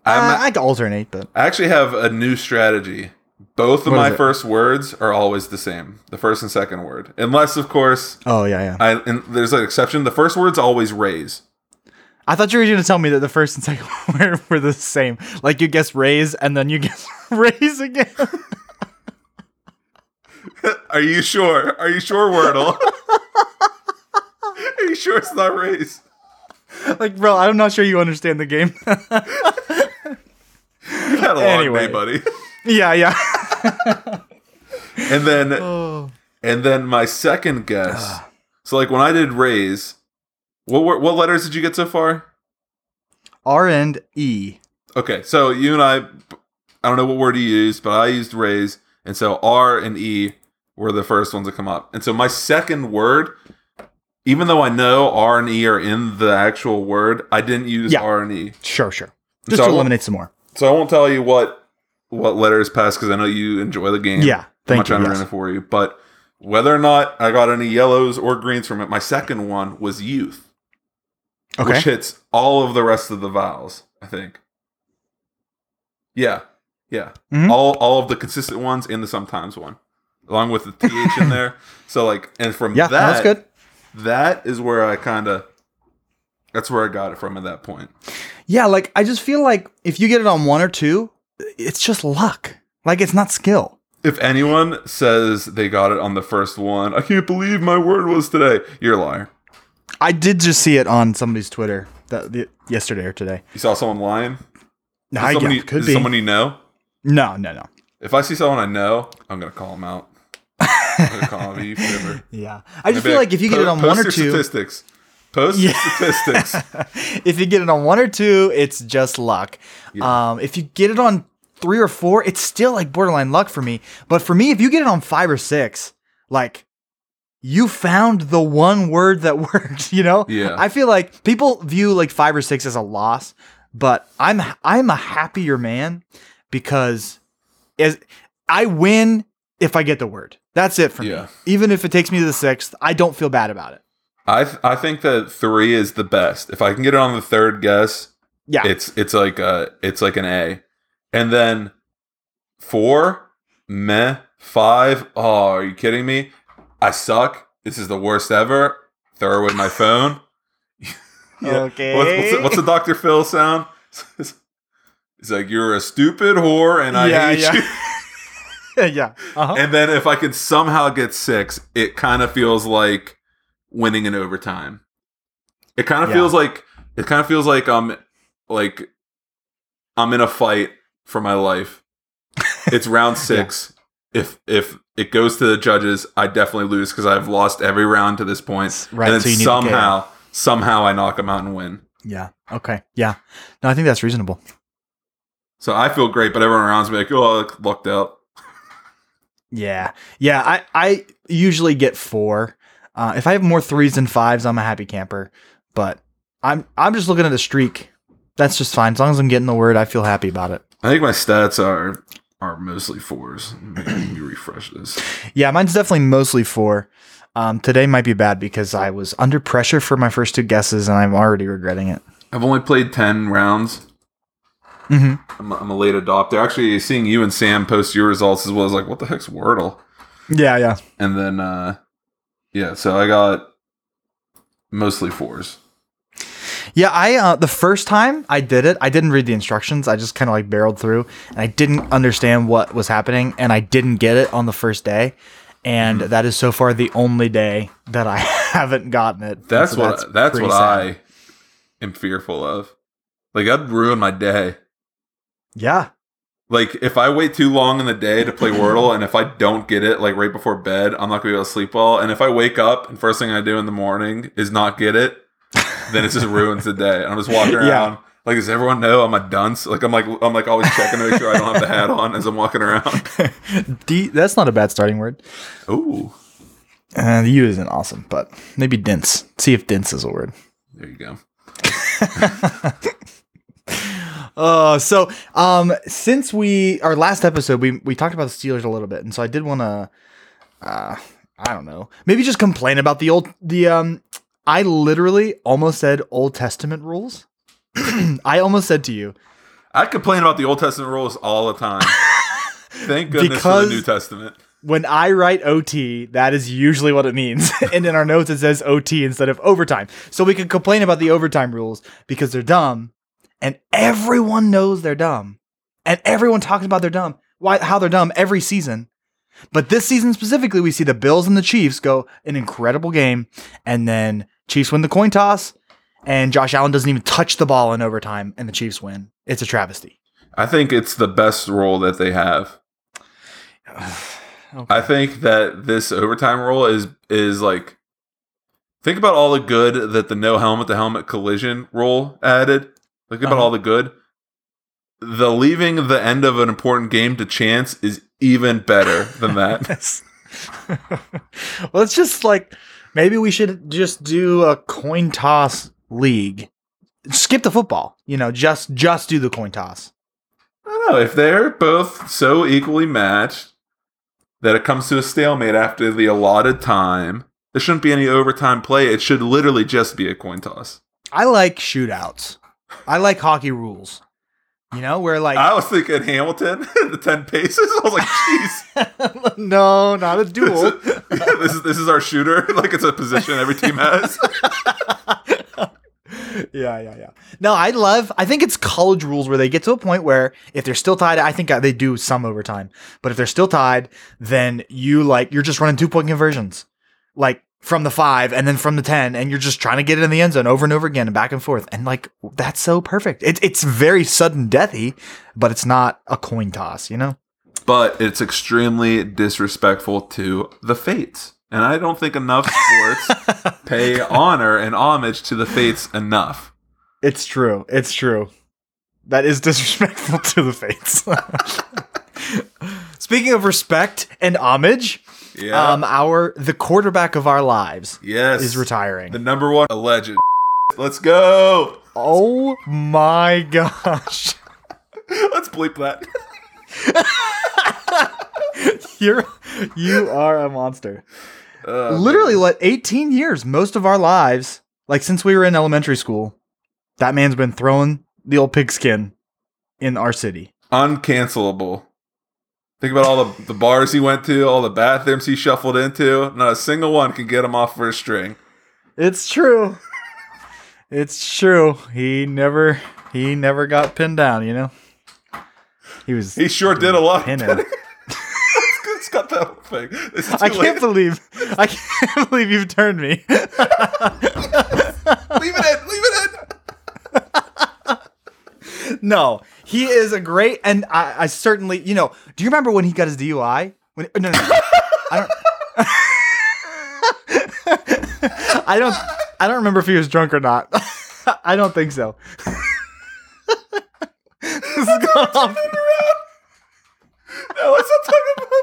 A: Uh, I alternate, but
C: I actually have a new strategy. Both of
A: What
C: my first words are always the same. The first and second word, unless of course
A: oh yeah, yeah.
C: I and there's an exception. The first word's always raise.
A: I thought you were going to tell me that the first and second word were the same. Like you guess raise and then you guess raise again.
C: Are you sure? Are you sure, Wordle? are you sure it's not raise?
A: like, bro, I'm not sure you understand the game.
C: You had a long
A: Anyway.
C: day, buddy.
A: yeah, yeah.
C: And then
A: oh.
C: And then my second guess. so like when I did raise, what what letters did you get so far?
A: R and E.
C: Okay, so you and I, I don't know what word you used, but I used raise, and so R and E were the first ones to come up. And so my second word, even though I know R and E are in the actual word, I didn't use
A: Yeah.
C: R and E.
A: Sure, sure. Just
C: So
A: to eliminate some more.
C: So I won't tell you what what letters passed because I know you enjoy the game.
A: Yeah,
C: I'm
A: thank
C: not trying
A: you,
C: to
A: yes.
C: ruin it for you, but whether or not I got any yellows or greens from it, my second one was youth.
A: Okay.
C: which hits all of the rest of the vowels. I think. Yeah, yeah.
A: Mhm.
C: All all of the consistent ones in the sometimes one, along with the th in there. So like, and from
A: yeah,
C: that,
A: that's good.
C: That is where I kind of. That's where I got it from at that point.
A: Yeah, like I just feel like if you get it on one or two, it's just luck. Like it's not skill.
C: If anyone says they got it on the first one, I can't believe my word was today. You're a liar.
A: I did just see it on somebody's Twitter that the, yesterday or today.
C: You saw someone lying.
A: No, I,
C: someone
A: yeah, could be.
C: someone you know.
A: no, no, no.
C: If I see someone I know, I'm gonna call them out. Call them forever.
A: Yeah, I just feel like if you get it on one or two,
C: statistics. Post
A: Yeah.
C: statistics.
A: if you get it on one or two, it's just luck.
C: Yeah.
A: Um, if you get it on three or four, it's still like borderline luck for me. But for me, if you get it on five or six, like you found the one word that worked. You know,
C: Yeah.
A: I feel like people view like five or six as a loss, but I'm I'm a happier man because as I win if I get the word. That's it for
C: Yeah.
A: me. Even if it takes me to the sixth, I don't feel bad about it.
C: I th- I think that three is the best. If I can get it on the third guess,
A: Yeah.
C: it's it's like a it's like an A, and then four, meh, five. Oh, are you kidding me? I suck. This is the worst ever. Throw away my phone.
A: Okay.
C: What's, what's, the, what's the Dr. Phil sound? It's like you're a stupid whore, and I
A: Yeah,
C: hate
A: yeah.
C: you.
A: yeah. Uh-huh.
C: And then if I could somehow get six, it kind of feels like winning in overtime. It kind of
A: Yeah.
C: feels like it kind of feels like I'm like I'm in a fight for my life. It's round six. If if it goes to the judges, I definitely lose because I've lost every round to this point.
A: Right,
C: and then
A: so you need to
C: somehow somehow I knock them out and win.
A: Yeah. Okay. Yeah. No, I think that's reasonable.
C: So I feel great, but everyone around's me like, oh, lucked out.
A: Yeah, yeah. I I usually get four. Uh, if I have more threes than fives, I'm a happy camper. But I'm I'm just looking at a streak. That's just fine. As long as I'm getting the word, I feel happy about it.
C: I think my stats are are mostly fours. Let me refresh this.
A: Yeah, mine's definitely mostly four. Um, today might be bad because I was under pressure for my first two guesses, and I'm already regretting it.
C: I've only played 10 rounds.
A: hmm
C: I'm, I'm a late adopter. Actually, seeing you and Sam post your results as well as like, what the heck's Wordle?
A: Yeah, yeah.
C: And then, uh, yeah, so I got mostly fours.
A: Yeah, I uh, the first time I did it, I didn't read the instructions. I just kind of like barreled through, and I didn't understand what was happening, and I didn't get it on the first day. And
C: Mm-hmm.
A: that is so far the only day that I haven't gotten it.
C: That's
A: so
C: what that's,
A: pretty
C: what
A: sad.
C: I am fearful of. Like I'd ruin my day.
A: Yeah,
C: Like if I wait too long in the day to play Wordle, and if I don't get it like right before bed, I'm not gonna be able to sleep well. And if I wake up and first thing I do in the morning is not get it, then it just ruins the day. I'm just walking around.
A: Yeah.
C: Like, does everyone know I'm a dunce? Like, I'm like, I'm like always checking to make sure I don't have the hat on as I'm walking around.
A: D, that's not a bad starting word.
C: Ooh,
A: Uh, the U isn't awesome, but maybe dense. See if dense is a word.
C: there you go.
A: Uh, so um, since we our last episode, we we talked about the Steelers a little bit, and so I did want to, uh, I don't know, maybe just complain about the old the um. I literally almost said Old Testament rules. I almost said to you
C: I complain about the Old Testament rules all the time. Thank goodness
A: Because-
C: for the New Testament.
A: when I write OT, that is usually what it means, and in our notes it says OT instead of overtime. So we can complain about the overtime rules because they're dumb, and everyone knows they're dumb, and everyone talks about they're dumb. Why? How they're dumb every season. But this season specifically, we see the Bills and the Chiefs go an incredible game, and then Chiefs win the coin toss, and Josh Allen doesn't even touch the ball in overtime, and the Chiefs win. It's a travesty.
C: I think it's the best role that they have.
A: Okay.
C: I think that this overtime rule is is like think about all the good that the no helmet to helmet collision rule added. Think about
A: Uh-huh.
C: all the good. The leaving the end of an important game to chance is even better than that.
A: Well, it's just like maybe we should just do a coin toss league. Skip the football. You know, just just do the coin toss.
C: I don't know if they're both so equally matched that it comes to a stalemate after the allotted time. There shouldn't be any overtime play. It should literally just be a coin toss.
A: I like shootouts. I like hockey rules. You know, where like
C: I was thinking Hamilton, the ten paces. I was like, jeez.
A: no, not a duel.
C: this is this is our shooter. Like it's a position every team has.
A: yeah, yeah, yeah. No, I love. I think it's college rules where they get to a point where if they're still tied, I think they do some overtime. But if they're still tied, then you like you're just running two point conversions, like from the five and then from the ten, and you're just trying to get it in the end zone over and over again and back and forth. And like that's so perfect. It's it's very sudden deathy, but it's not a coin toss. You know.
C: But it's extremely disrespectful to the fates. And I don't think enough sports pay honor and homage to the fates enough.
A: It's true. It's true. That is disrespectful to the fates. Speaking of respect and homage,
C: Yeah.
A: um, our the quarterback of our lives
C: yes.
A: is retiring.
C: The number one a legend. Let's go.
A: oh my gosh,
C: Let's bleep that.
A: you're you are a monster.
C: Uh,
A: Literally, what 18 years, most of our lives, like since we were in elementary school, that man's been throwing the old pigskin in our city.
C: uncancelable. Think about all the, the bars he went to, all the bathrooms he shuffled into. Not a single one can get him off for a string.
A: It's true. It's true. He never he never got pinned down, you know? He was
C: He sure did a lot.
A: pinning.
C: it's got that whole thing. This is
A: I can't
C: late.
A: believe I can't believe you've turned me.
C: leave it in. Leave it in.
A: no, he is a great and I, I certainly, you know, do you remember when he got his DUI? When no no, no. I don't I don't I don't remember if he was drunk or not. I don't think so. this is going off.
C: No, let's not talk about the,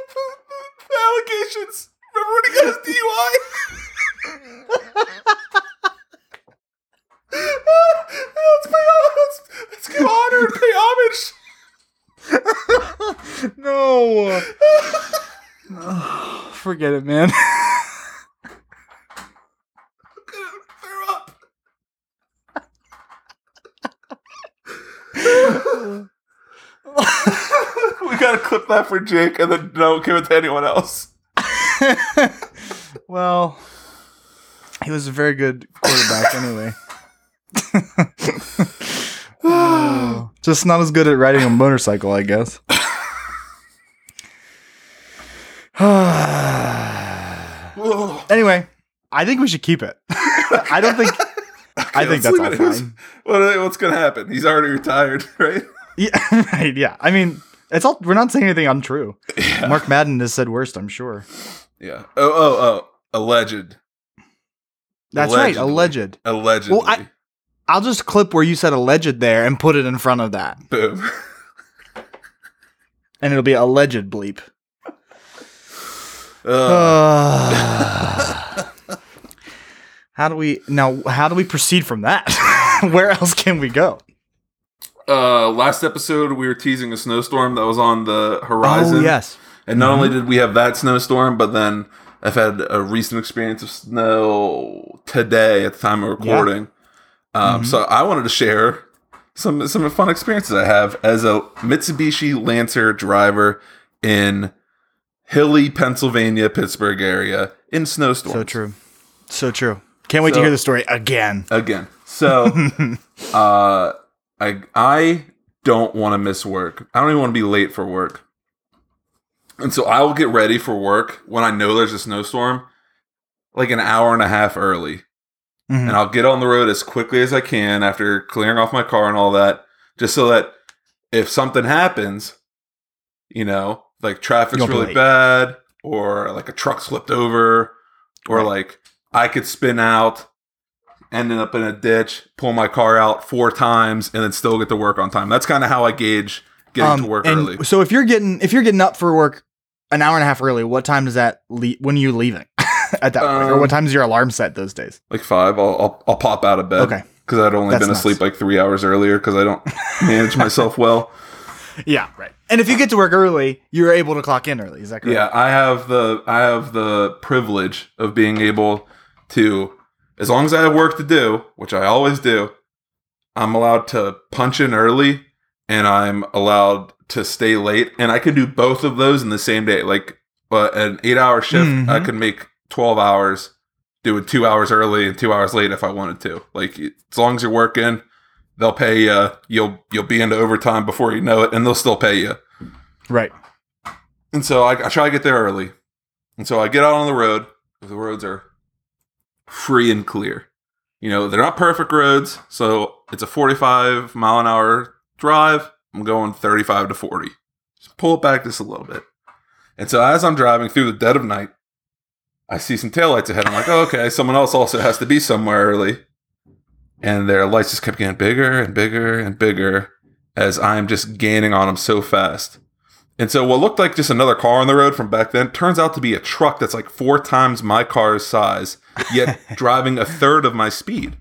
C: the allegations. Remember when he got his DUI? Let's pay let's, let's give honor and pay homage.
A: No. Forget it, man.
C: We gotta clip that for Jake and then don't give it to anyone else.
A: well, he was a very good quarterback anyway. Just not as good at riding a motorcycle, I guess. anyway, I think we should keep it. I don't think. I think that's all fine.
C: What, what's gonna happen? He's already retired, right?
A: Yeah, right. Yeah. I mean, it's all. We're not saying anything untrue. Mark Madden has said worst. I'm sure.
C: Yeah. Oh, oh, oh. Alleged.
A: That's right.
C: Allegedly.
A: Alleged.
C: Allegedly.
A: Well, I- I'll just clip where you said alleged there and put it in front of that,
C: Boom.
A: and it'll be a alleged bleep.
C: Uh,
A: how do we now? How do we proceed from that? Where else can we go?
C: uh, last episode, we were teasing a snowstorm that was on the horizon.
A: Oh yes,
C: And not only did we have that snowstorm, but then I've had a recent experience of snow today at the time of recording. Um, So I wanted to share some some fun experiences I have as a Mitsubishi Lancer driver in hilly Pennsylvania, Pittsburgh area in snowstorms.
A: so true, so true. Can't wait to hear the story again.
C: again. So uh I I don't want to miss work. I don't even want to be late for work. And so I will get ready for work when I know there's a snowstorm like an hour and a half early.
A: Mhm.
C: And I'll get on the road as quickly as I can after clearing off my car and all that just so that if something happens, you know, like traffic's really bad or like a truck slipped over or
A: Right.
C: like I could spin out ending up in a ditch, pull my car out four times, and then still get to work on time. That's kind of how I gauge getting
A: Um,
C: to work
A: and
C: early.
A: So if you're getting if you're getting up for work an hour and a half early, what time does that? Le- when are you leaving? At that point, or
C: Um,
A: what time is your alarm set those days?
C: Like five, I'll I'll, I'll pop out of bed.
A: Okay.
C: Because I'd only
A: That's
C: been
A: nice.
C: asleep like three hours earlier because I don't manage myself well.
A: Yeah, right. And if you get to work early, you're able to clock in early. Is that correct?
C: Yeah, I have the I have the privilege of being able to, as long as I have work to do, which I always do, I'm allowed to punch in early, and I'm allowed to stay late, and I can do both of those in the same day. Like, but an eight hour shift, I
A: Mhm.
C: could make twelve hours, do it two hours early and two hours late if I wanted to. Like, as long as you're working. They'll pay you. You'll you'll be into overtime before you know it, and they'll still pay you.
A: Right.
C: And so I, I try to get there early. And so I get out on the road. The roads are free and clear. You know, they're not perfect roads. So it's a 45 mile an hour drive. I'm going 35 to 40. Just pull it back just a little bit. And so as I'm driving through the dead of night, I see some taillights ahead. I'm like, oh, okay, someone else also has to be somewhere early. And their lights just kept getting bigger and bigger and bigger as I'm just gaining on them so fast. And so what looked like just another car on the road from back then turns out to be a truck that's like four times my car's size, yet driving a third of my speed.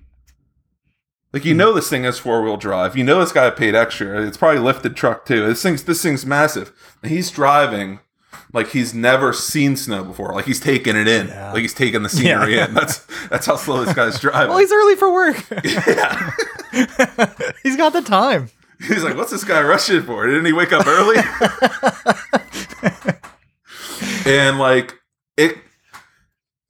C: Like you hmm. know this thing has four wheel drive. You know this guy paid extra. It's probably lifted truck too. This thing's this thing's massive. And he's driving like he's never seen snow before. Like he's taking it in.
A: Yeah.
C: Like he's taking the scenery
A: Yeah.
C: in. That's that's how slow this guy's driving.
A: Well, he's early for work.
C: yeah.
A: he's got the time.
C: He's like, what's this guy rushing for? Didn't he wake up early? and like it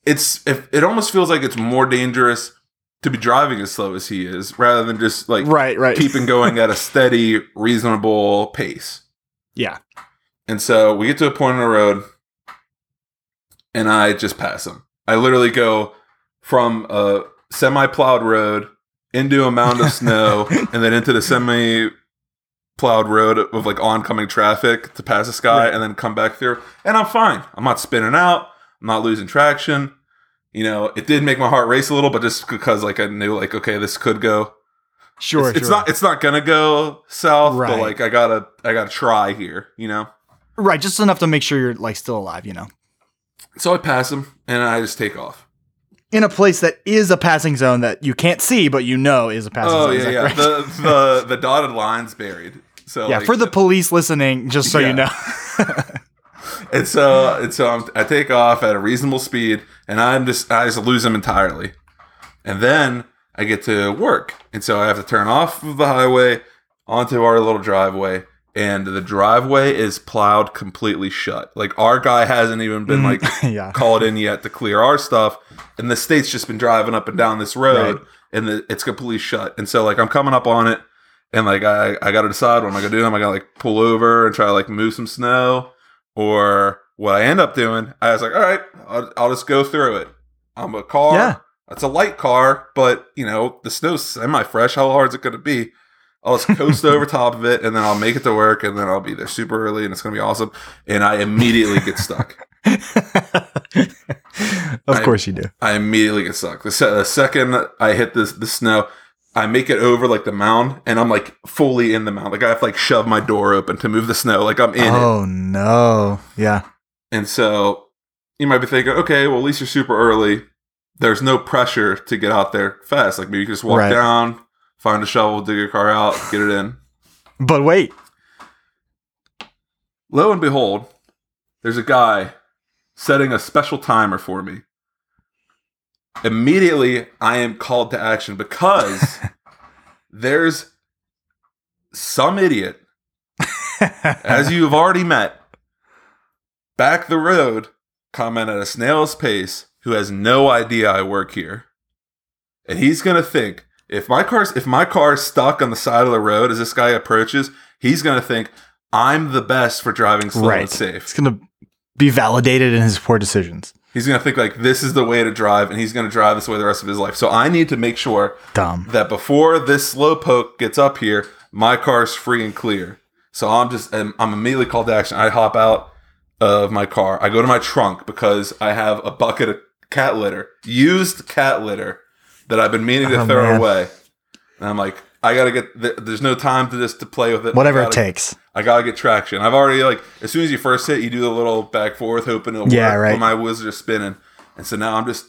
C: it's if it almost feels like it's more dangerous to be driving as slow as he is rather than just like
A: Right, right.
C: keeping going at a steady, reasonable pace.
A: yeah.
C: And so we get to a point on the road and I just pass him. I literally go from a semi plowed road into a mound of snow and then into the semi plowed road of like oncoming traffic to pass this guy
A: Right.
C: and then come back through. And I'm fine. I'm not spinning out. I'm not losing traction. You know, it did make my heart race a little, but just because like I knew like, okay, this could go
A: Sure,
C: it's, it's not it's not gonna go south,
A: Right.
C: but like I gotta I gotta try here, you know.
A: Right, just enough to make sure you're like still alive, you know.
C: So I pass him and I just take off.
A: In a place that is a passing zone that you can't see, but you know is a passing
C: Oh
A: zone.
C: yeah, yeah. The the the dotted line's buried. So
A: yeah,
C: like,
A: for the police listening, just so
C: Yeah.
A: you know.
C: and so and so I'm, I take off at a reasonable speed, and I'm just I just lose him entirely, and then I get to work, and so I have to turn off of the highway onto our little driveway, and the driveway is plowed completely shut. Like our guy hasn't even been mm, like
A: yeah.
C: called in yet to clear our stuff, and the state's just been driving up and down this road,
A: Right.
C: and the, it's completely shut. And so like I'm coming up on it, and like I I got to decide what am I gonna do? Am I gonna like pull over and try to like move some snow, or what I end up doing? I was like, all right, I'll, I'll just go through it. I'm a car.
A: Yeah.
C: It's a light car, but you know the snow's semi fresh. How hard is it gonna be? I'll just coast over top of it, and then I'll make it to work, and then I'll be there super early, and it's gonna be awesome. And I immediately get stuck.
A: of
C: I-
A: course you do.
C: I immediately get stuck. The, se- the second I hit this the snow, I make it over like the mound, and I'm like fully in the mound. Like I have to like shove my door open to move the snow. Like I'm in it.
A: Oh no. Yeah.
C: And so you might be thinking, okay, well at least you're super early. There's no pressure to get out there fast. Like maybe you can just walk
A: Right.
C: down, find a shovel, dig your car out, get it in.
A: But wait.
C: Lo and behold, there's a guy setting a special timer for me. Immediately, I am called to action because there's some idiot, as you have already met, back the road, coming at a snail's pace, who has no idea I work here. And he's gonna think if my car's if my car's stuck on the side of the road as this guy approaches, he's gonna think I'm the best for driving slow and safe.
A: It's gonna be validated in his poor decisions.
C: He's gonna think like this is the way to drive, and he's gonna drive this way the rest of his life. So I need to make sure
A: Dumb.
C: that before this slow poke gets up here, my car's free and clear. So I'm just I'm, I'm immediately called to action. I hop out of my car. I go to my trunk because I have a bucket of cat litter, used cat litter that I've been meaning to
A: Oh,
C: throw
A: man.
C: away. And I'm like, I gotta get. Th- there's no time to just to play with it.
A: Whatever it
C: gotta-
A: takes.
C: I gotta get traction. I've already like as soon as you first hit, you do the little back forth, hoping it'll
A: Yeah,
C: work.
A: right.
C: My wheels are spinning, and so now I'm just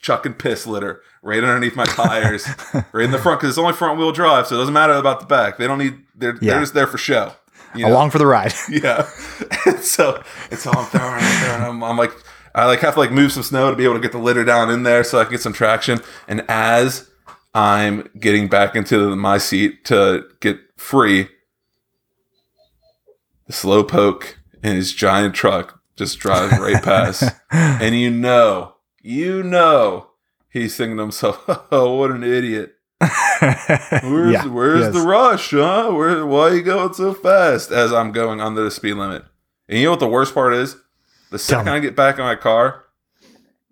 C: chucking piss litter right underneath my tires, right in the front because it's only front wheel drive, so it doesn't matter about the back. They don't need. They're
A: Yeah.
C: they're just there for show. You know?
A: Along for the ride.
C: yeah. and so it's all I'm throwing, I'm throwing. I'm, I'm like I like have to like move some snow to be able to get the litter down in there so I can get some traction. And as I'm getting back into my seat to get free, the slow poke in his giant truck just drives right past. and you know, you know, he's thinking to himself, "Oh, what an idiot! Where's
A: Yeah,
C: where's the rush, huh? Where why are you going so fast?" As I'm going under the speed limit. And you know what the worst part is? The second. I get back in my car,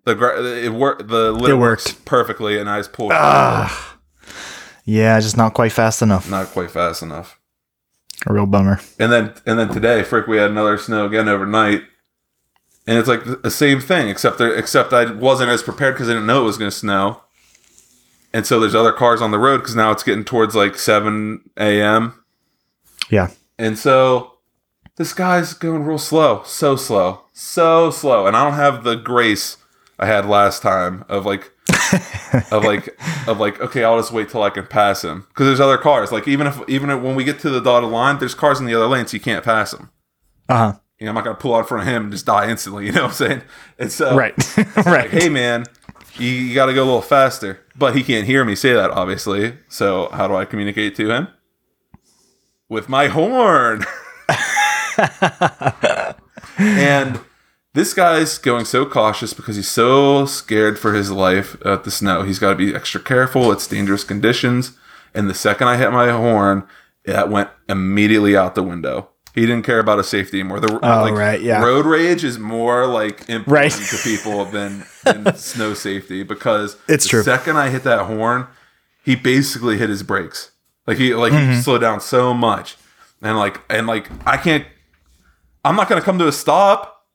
C: the it worked. The litter
A: It
C: works
A: worked.
C: perfectly, and I just pulled.
A: Ah. yeah, just not quite fast enough.
C: Not quite fast enough.
A: A real bummer.
C: And then and then today, frick, we had another snow again overnight, and it's like the- the same thing, except there, except I wasn't as prepared because I didn't know it was going to snow, and so there's other cars on the road because now it's getting towards like seven a.m.
A: Yeah.
C: and so this guy's going real slow, so slow, so slow, and I don't have the grace I had last time of like of like of like okay i'll just wait till i can pass him. Because there's other cars. Like even if even if, when we get to the dotted line there's cars in the other lane so you can't pass them.
A: Uh huh.
C: you know i'm not gonna pull out in front of him and just die instantly you know what i'm saying? And so
A: Right.
C: like,
A: right.
C: hey man you, you gotta go a little faster. But he can't hear me say that obviously. So how do i communicate to him? With my horn and this guy's going so cautious because he's so scared for his life at the snow. He's got to be extra careful. It's dangerous conditions. And the second I hit my horn, that went immediately out the window. He didn't care about his safety anymore. The,
A: Oh, right, yeah.
C: Road rage is more like important
A: Right.
C: to people than, than snow safety because
A: It's
C: the
A: true.
C: second I hit that horn, he basically hit his brakes. Like he like
A: Mm-hmm.
C: he slowed down so much. And like and like I can't I'm not gonna come to a stop.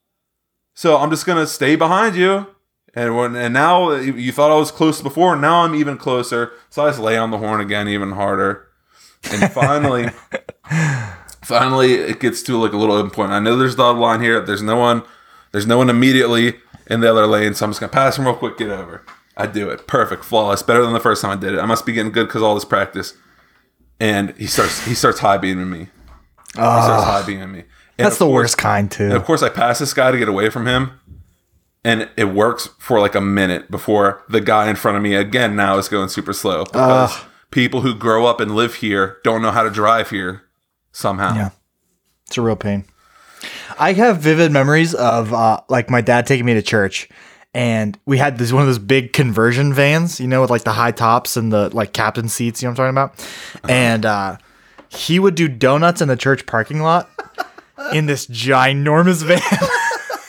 C: So I'm just gonna stay behind you And when and now you thought I was close before, now I'm even closer. So I just lay on the horn again, even harder. And finally, finally, it gets to like a little end point. I know there's dotted line here. There's no one. There's no one immediately in the other lane, so I'm just gonna pass him real quick, get over. I do it, perfect, flawless, better than the first time I did it. I must be getting good because all this practice. And he starts he starts high beaming me. Oh. He starts ah. high beaming me. And
A: That's the
C: course-
A: worst kind too.
C: of course, I pass this guy to get away from him, and it works for like a minute before the guy in front of me again now is going super slow because people who grow up and live here don't know how to drive here somehow.
A: Yeah. It's a real pain. I have vivid memories of uh, like my dad taking me to church, and we had this one of those big conversion vans, you know, with like the high tops and the like captain seats. You know what I'm talking about? And uh, he would do donuts in the church parking lot in this ginormous van.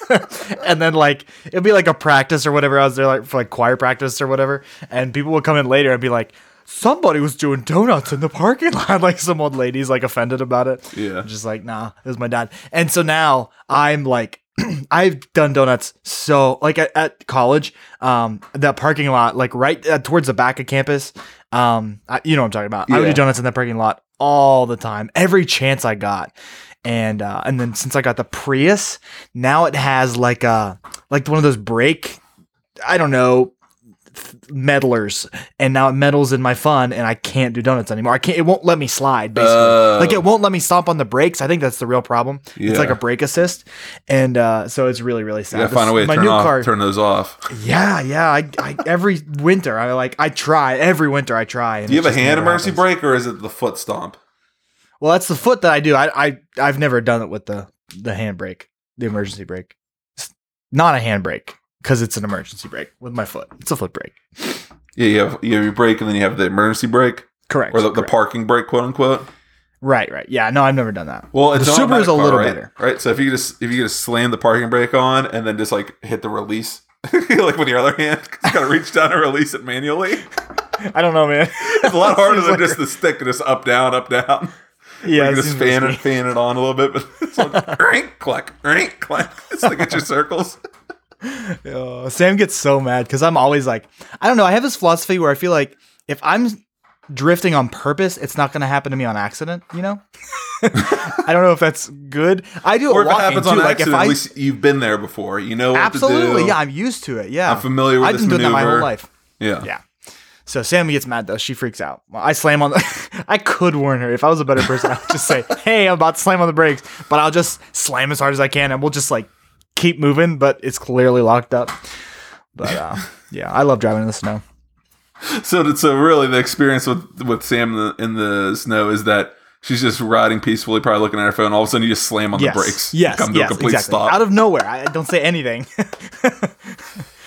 A: and then like it'd be like a practice or whatever. I was there like for like choir practice or whatever, and people would come in later and be like, "Somebody was doing donuts in the parking lot." Like some old lady's like offended about it.
C: Yeah.
A: I'm just like nah, it was my dad. And so now I'm like. I've done donuts so like at, at college, um, that parking lot, like right uh, towards the back of campus, um, I, you know what I'm talking about. I would do donuts in that parking lot all the time, every chance I got and uh, and then since I got the Prius, now it has like a like one of those brake, I don't know, meddlers, and now it meddles in my fun, and I can't do donuts anymore. I can't. It won't let me slide. Basically,
C: Oh.
A: like it won't let me stomp on the brakes. I think that's the real problem. It's like a brake assist, and uh, so it's really really sad.
C: Gotta find a way to
A: my
C: turn
A: new
C: off,
A: car.
C: turn those off.
A: Yeah, yeah. I, I every winter I like I try every winter I try.
C: Do you have a hand emergency
A: happens.
C: brake or is it the foot stomp?
A: Well, that's the foot that I do. I I I've never done it with the the handbrake, the emergency brake. It's not a handbrake because it's an emergency brake with my foot. It's a foot brake.
C: Yeah, you have you have your brake and then you have the emergency brake
A: Correct.
C: or the, the parking brake, quote unquote.
A: Right, right. Yeah, no, I've never done that.
C: Well, it's
A: The Subaru's a
C: car,
A: little
C: right?
A: better.
C: right? So if you just if you just slam the parking brake on and then just like hit the release, like with your other hand, you gotta reach down and release it manually.
A: I don't know, man.
C: It's a lot harder than
A: like-
C: just the stick, just up down, up down.
A: yeah,
C: just fan
A: risky.
C: it, fan it on a little bit, but it's like rink, clack, rink, clack. It's like get your circles.
A: Sam gets so mad because I'm always like, I don't know. I have this philosophy where I feel like if I'm drifting on purpose, it's not going to happen to me on accident. You know, I don't know if that's good. I do
C: Or
A: it
C: if it happens
A: too.
C: on
A: like
C: accident,
A: if I
C: at least you've been there before. You know what
A: absolutely,
C: to do.
A: yeah, I'm used to it. Yeah,
C: I'm familiar with
A: I've
C: this
A: been doing that my whole life.
C: Yeah.
A: Yeah. So Sammy gets mad though. She freaks out. I slam on the. I could warn her if I was a better person. I would just say, "Hey, I'm about to slam on the brakes," but I'll just slam as hard as I can, and we'll just like keep moving. But it's clearly locked up. But uh, yeah, I love driving in the snow.
C: So, so really, the experience with with Sam in the, in the snow is that she's just riding peacefully, probably looking at her phone. All of a sudden, you just slam on
A: yes.
C: the brakes.
A: Yes.
C: come to
A: yes.
C: a complete
A: exactly.
C: stop.
A: Out of nowhere. I I don't say anything.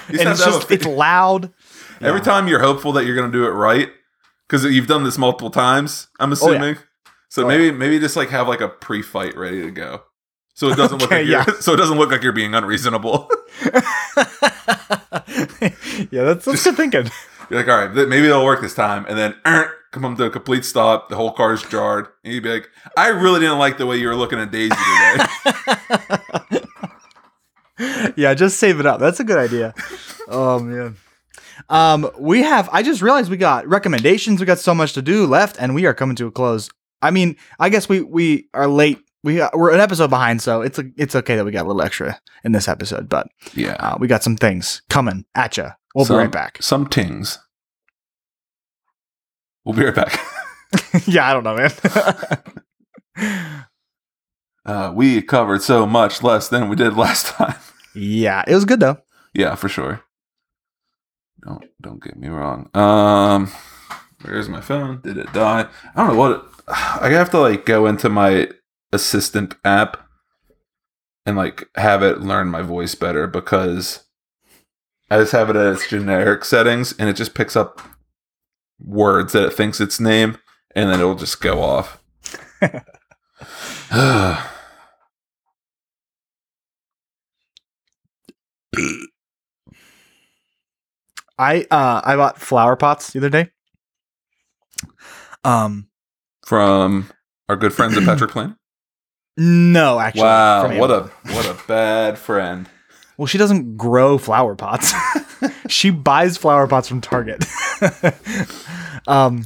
A: And it's just it's loud.
C: Every time you're hopeful that you're going to do it right because you've done this multiple times. I'm
A: Oh, yeah.
C: assuming. So
A: Oh,
C: maybe maybe just like have like a pre-fight ready to go, so it doesn't look
A: Okay,
C: like you're,
A: yeah.
C: so it doesn't look like you're being unreasonable.
A: yeah, that's, that's good thinking.
C: You're like, all right, maybe it'll work this time, and then er, come to a complete stop. The whole car's jarred, and you'd be like, I really didn't like the way you were looking at Daisy today.
A: yeah, just save it up. That's a good idea. Oh man. Um, we have. I just realized we got recommendations. We got so much to do left, and we are coming to a close. I mean, I guess we we are late. We got, we're an episode behind, so it's a, it's okay that we got a little extra in this episode. But
C: yeah,
A: uh, we got some things coming at you. We'll
C: Some-
A: be right back.
C: Some things. We'll be right back.
A: yeah, I don't know, man.
C: Uh, we covered so much less than we did last time.
A: yeah, it was good though.
C: yeah, for sure. Don't don't get me wrong. Um, where's my phone? Did it die? I don't know what. It, I have to like go into my assistant app and like have it learn my voice better because I just have it at its generic settings and it just picks up words that it thinks its name and then it'll just go off.
A: I uh I bought flower pots the other day. Um,
C: From our good friends at Patrick Plain.
A: no, actually.
C: Wow, what a what a bad friend.
A: Well, she doesn't grow flower pots. she buys flower pots from Target. um,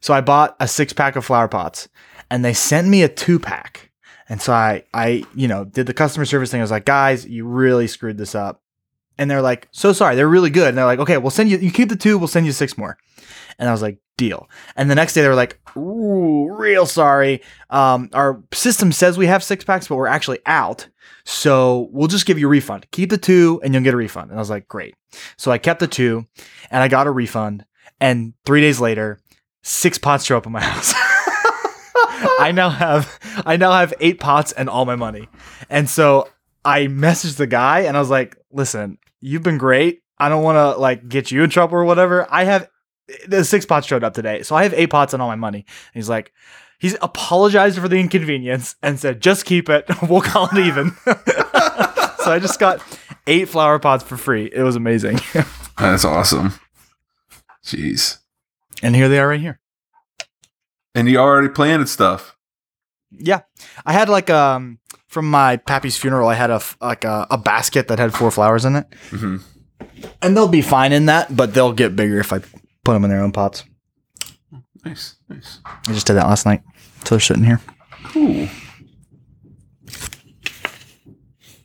A: so I bought a six pack of flower pots, and they sent me a two pack. And so I, I, you know, did the customer service thing. I was like, guys, you really screwed this up. And they're like, so sorry. They're really good. And they're like, okay, we'll send you. You keep the two. We'll send you six more. And I was like, deal. And the next day they were like, ooh, real sorry. Um, our system says we have six packs, but we're actually out. So we'll just give you a refund. Keep the two and you'll get a refund. And I was like, great. So I kept the two and I got a refund. And three days later, six pots show up in my house. I now have I now have eight pots and all my money. And so I messaged the guy and I was like, listen, you've been great. I don't want to like get you in trouble or whatever. I have the six pots showed up today. So I have eight pots and all my money. And he's like, he's apologized for the inconvenience and said, just keep it. we'll call it even. so I just got eight flower pots for free. It was amazing.
C: That's awesome. Jeez.
A: and here they are right here.
C: And you already planted stuff.
A: Yeah. I had like um from my pappy's funeral, I had a like a, a basket that had four flowers in it.
C: hmm
A: And they'll be fine in that, but they'll get bigger if I put them in their own pots.
C: Nice, nice.
A: I just did that last night. So they're sitting here.
C: Cool.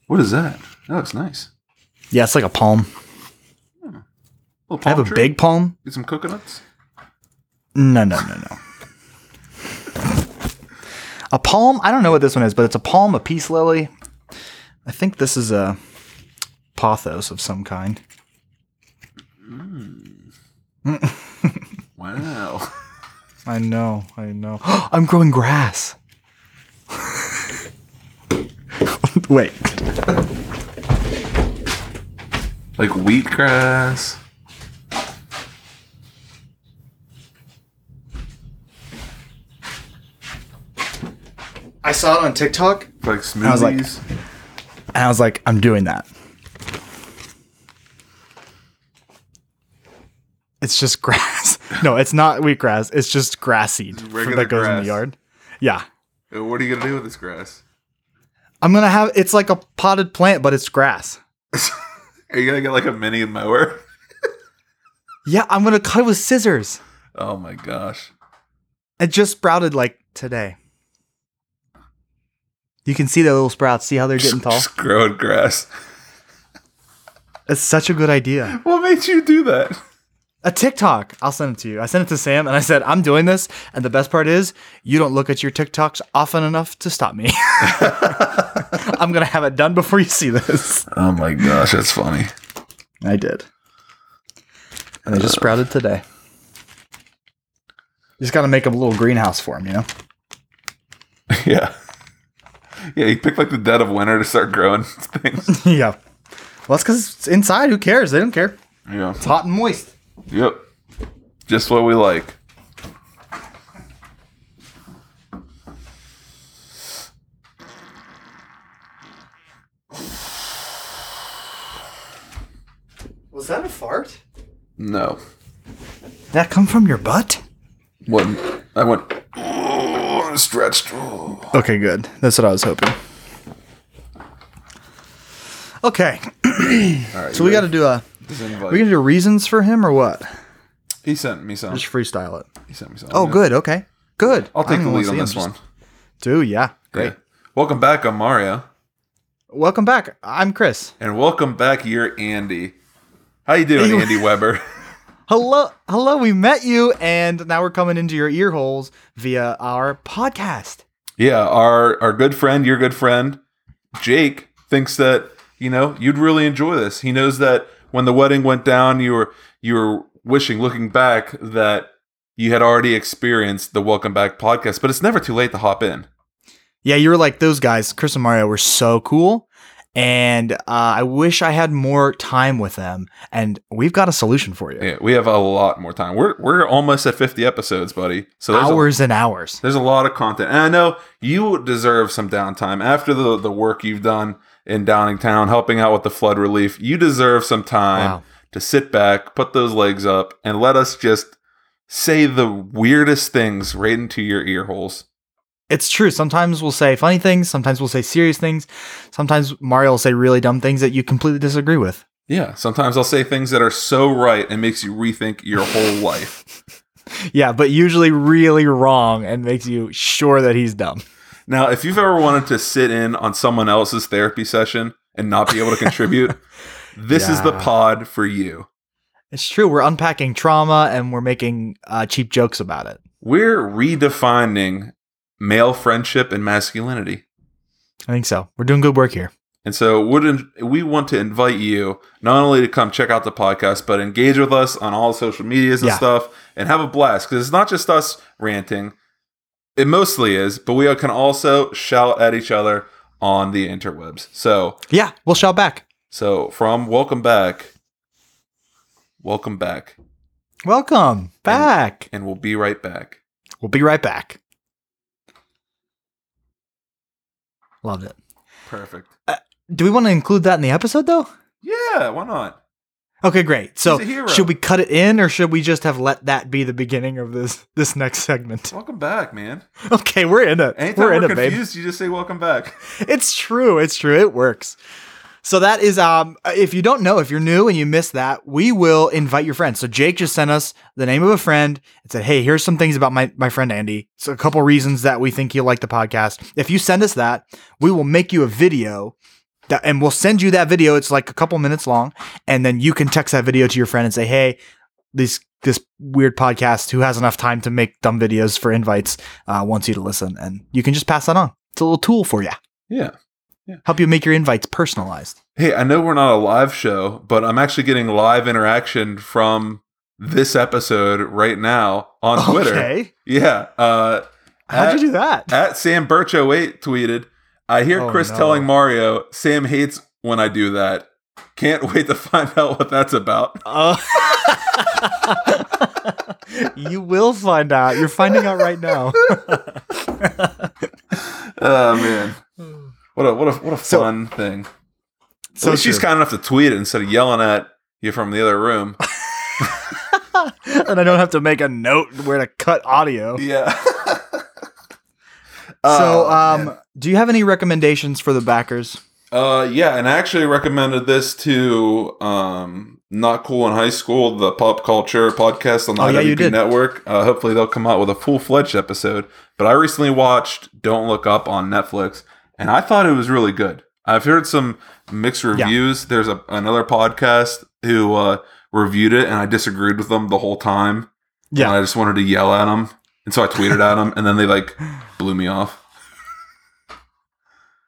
C: What is that? That looks nice.
A: Yeah, it's like a palm.
C: Little
A: I have
C: palm
A: a big palm.
C: Get some coconuts.
A: No, no, no, no. A palm. I don't know what this one is, but it's a palm, a peace lily. I think this is a pothos of some kind. Hmm.
C: Wow.
A: I know, I know. I'm growing grass. Wait.
C: like wheatgrass.
A: I saw it on TikTok
C: Like smoothies.
A: I was like- and I was like, I'm doing that. It's just grass. No, it's not wheatgrass. It's just grass seed that goes in the yard. Yeah.
C: Uh, what are you gonna do with this grass?
A: I'm gonna have it's like a potted plant, but it's grass.
C: Are you gonna get like a mini mower?
A: Yeah, I'm gonna cut it with scissors.
C: Oh my gosh.
A: It just sprouted like today. You can see the little sprouts. See how they're getting tall?
C: Just growing grass.
A: It's such a good idea.
C: What made you do that?
A: A TikTok. I'll send it to you. I sent it to Sam and I said, I'm doing this. And the best part is, you don't look at your TikToks often enough to stop me. I'm going to have it done before you see this.
C: Oh my gosh, that's funny.
A: I did. And they just sprouted today. Just got to make a little greenhouse for them, you know?
C: yeah. Yeah, you picked like the dead of winter to start growing things.
A: yeah. Well, that's because it's inside. Who cares? They don't care.
C: Yeah.
A: It's hot and moist.
C: Yep. Just what we like.
A: Was that a fart?
C: No.
A: That come from your butt?
C: What? I went oh, stretched. Oh.
A: Okay, good. That's what I was hoping. Okay,
C: All right.
A: so we got to do a. We gonna do reasons for him or what?
C: he sent me some.
A: Just freestyle it.
C: He sent me some.
A: Oh, good. Okay, good.
C: I'll take the lead on this one.
A: Do yeah. Great.
C: Yeah. Welcome back, I'm Mario,
A: Welcome back. I'm Chris.
C: and welcome back, you're Andy. How you doing, Andy Weber?
A: Hello, hello. We met you, and now we're coming into your ear holes via our podcast.
C: Yeah, our our good friend, your good friend, Jake thinks that you know you'd really enjoy this. He knows that when the wedding went down, you were you were wishing, looking back, that you had already experienced the Welcome Back podcast. But it's never too late to hop in.
A: Yeah, you were like those guys. Chris and Mario were so cool, and uh, I wish I had more time with them. And we've got a solution for you.
C: Yeah, we have a lot more time. We're we're almost at fifty episodes, buddy. So there's a,
A: Hours and hours.
C: there's a lot of content, and I know you deserve some downtime after the the work you've done in Downingtown, helping out with the flood relief. You deserve some time.
A: Wow.
C: to sit back, put those legs up, and let us just say the weirdest things right into your ear holes.
A: It's true. Sometimes we'll say funny things. Sometimes we'll say serious things. Sometimes Mario will say really dumb things that you completely disagree with.
C: Yeah, sometimes I'll say things that are so right and makes you rethink your whole life.
A: Yeah, but usually really wrong and makes you sure that he's dumb.
C: Now, if you've ever wanted to sit in on someone else's therapy session and not be able to contribute, this is the pod for you.
A: It's true. We're unpacking trauma and we're making uh, cheap jokes about it.
C: We're redefining male friendship and masculinity.
A: I think so. We're doing good work here.
C: And so wouldn't we want to invite you not only to come check out the podcast, but engage with us on all social medias and
A: Yeah.
C: stuff and have a blast. Because it's not just us ranting. It mostly is, but we can also shout at each other on the interwebs. So
A: Yeah, we'll shout back.
C: so from welcome back. Welcome back.
A: Welcome back.
C: And we'll be right back.
A: We'll be right back. Loved it.
C: Perfect.
A: Uh, do we want to include that in the episode though?
C: Yeah, why not?
A: Okay, great. So
C: He's a hero.
A: should we cut it in or should we just have let that be the beginning of this this next segment?
C: Welcome back, man.
A: Okay, we're in it.
C: Anytime
A: we're
C: we're,
A: in it, babe.
C: you just say welcome back.
A: It's true. It's true. It works. So that is um if you don't know, if you're new and you missed that, we will invite your friends. So Jake just sent us the name of a friend and said, Hey, here's some things about my, my friend Andy. So a couple reasons that we think you'll like the podcast. If you send us that, we will make you a video that and we'll send you that video. It's like a couple minutes long, and then you can text that video to your friend and say, Hey, this this weird podcast who has enough time to make dumb videos for invites uh, wants you to listen. And you can just pass that on. It's a little tool for you
C: Yeah.
A: Help you make your invites personalized.
C: Hey, I know we're not a live show, but I'm actually getting live interaction from this episode right now on Twitter.
A: Okay.
C: Yeah. Uh,
A: How'd
C: at,
A: you do that?
C: At Sam Birch08 tweeted, I hear
A: Oh,
C: Chris
A: no.
C: telling Mario, Sam hates when I do that. Can't wait to find out what that's about.
A: Uh, you will find out. You're finding out right now.
C: Oh man. What a what a what a
A: So-
C: fun thing.
A: so
C: she's kind enough to tweet it instead of yelling at you from the other room.
A: and I don't have to make a note where to cut audio.
C: Yeah.
A: so,
C: Oh,
A: um, do you have any recommendations for the backers?
C: Uh, yeah, and I actually recommended this to um, Not Cool in High School, the pop culture podcast on the
A: Oh,
C: IWP
A: did.
C: network. Uh, hopefully, they'll come out with a full fledged episode. But I recently watched Don't Look Up on Netflix, and I thought it was really good. I've heard some mixed reviews. There's a, another podcast who uh, reviewed it, and I disagreed with them the whole time. And I just wanted to yell at them. And so I tweeted at them, and then they like blew me off.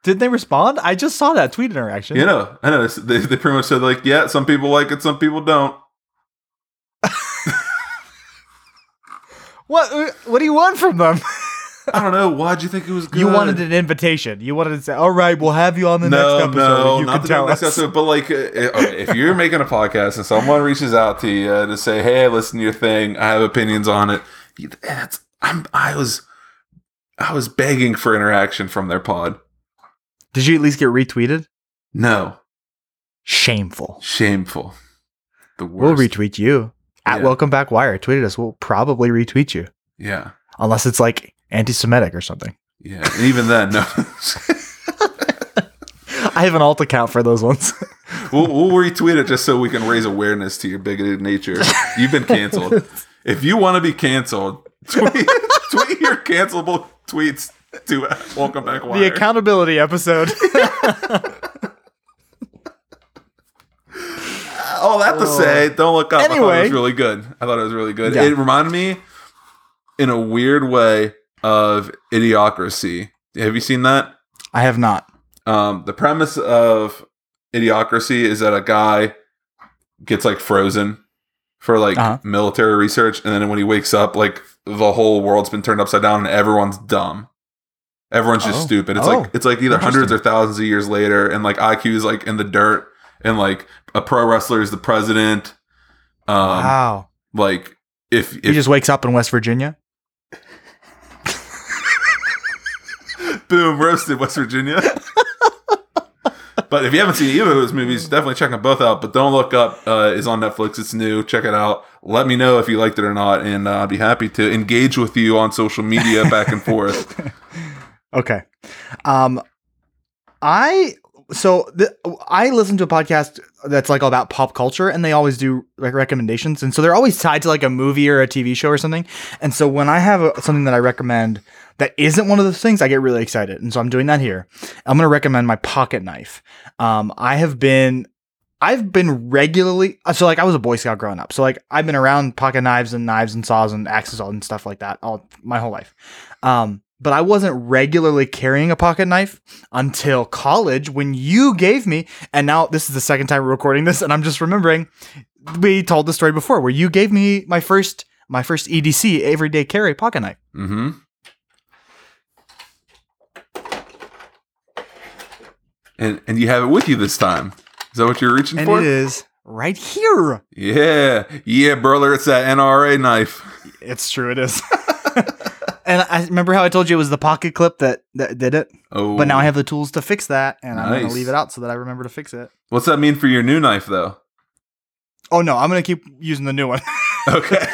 A: Did they respond? I just saw that tweet interaction.
C: You know, I know. They, they pretty much said like, yeah, some people like it, some people don't.
A: What? What do you want from them?
C: I don't know. Why'd you think it was good?
A: you wanted an invitation. You wanted to say, "All right, we'll have you on the
C: no,
A: next episode.
C: no,
A: you
C: not
A: can
C: the
A: tell
C: next
A: us."
C: episode. But like, uh, if you're making a podcast and someone reaches out to you to say, "Hey, I listened to your thing. I have opinions on it," that's I'm. I was, I was begging for interaction from their pod.
A: Did you at least get retweeted?
C: No,
A: Shameful.
C: shameful. The
A: We'll retweet you at
C: Yeah.
A: Welcome Back Wire. Tweeted us. We'll probably retweet you
C: yeah,
A: unless it's like anti-Semitic or something.
C: yeah. And even then, no.
A: I have an alt account for those ones.
C: we'll, we'll retweet it just so we can raise awareness to your bigoted nature. You've been canceled. If you want to be canceled, tweet, tweet your cancelable tweets to Welcome Back Wire.
A: the accountability episode.
C: All that to say, don't look up. I thought it
A: Anyway.
C: was really good. I thought it was really good.
A: Yeah.
C: It reminded me, in a weird way, of Idiocracy. Have you seen that?
A: I have not.
C: Um, the premise of Idiocracy is that a guy gets like frozen for like
A: Uh-huh.
C: military research, and then when he wakes up, like the whole world's been turned upside down, and everyone's dumb. Everyone's just
A: Oh.
C: stupid. It's
A: Oh.
C: like it's like either hundreds or thousands of years later, and like IQ is like in the dirt, and like a pro wrestler is the president. Um,
A: wow.
C: like if
A: He just wakes up in West Virginia.
C: Boom roasted West Virginia. but if you haven't seen either of those movies, definitely check them both out. But Don't Look Up uh, is on Netflix. It's new. Check it out. Let me know if you liked it or not, and uh, I'd be happy to engage with you on social media back and forth.
A: Okay. Um I so the, I listen to a podcast that's like all about pop culture, and they always do like recommendations, and so they're always tied to like a movie or a TV show or something. And so when I have a, something that I recommend that isn't one of those things, I get really excited, and so I'm doing that here. I'm going to recommend my pocket knife. Um, I have been. I've been regularly so like I was a Boy Scout growing up. So like I've been around pocket knives and knives and saws and axes and stuff like that all my whole life. Um, but I wasn't regularly carrying a pocket knife until college when you gave me, and now this is the second time we're recording this, and I'm just remembering we told the story before where you gave me my first my first EDC everyday carry pocket knife.
C: Mm-hmm. And and you have it with you this time. Is that what you're reaching
A: And
C: for?
A: it is right here.
C: Yeah, yeah, brother. It's that NRA knife.
A: It's true, it is. and I remember how I told you it was the pocket clip that, that did it,
C: Oh,
A: but now I have the tools to fix that, and I'm gonna leave it out so that I remember to fix it.
C: What's that mean for your new knife, though?
A: Oh no, I'm gonna keep using the new one.
C: Okay.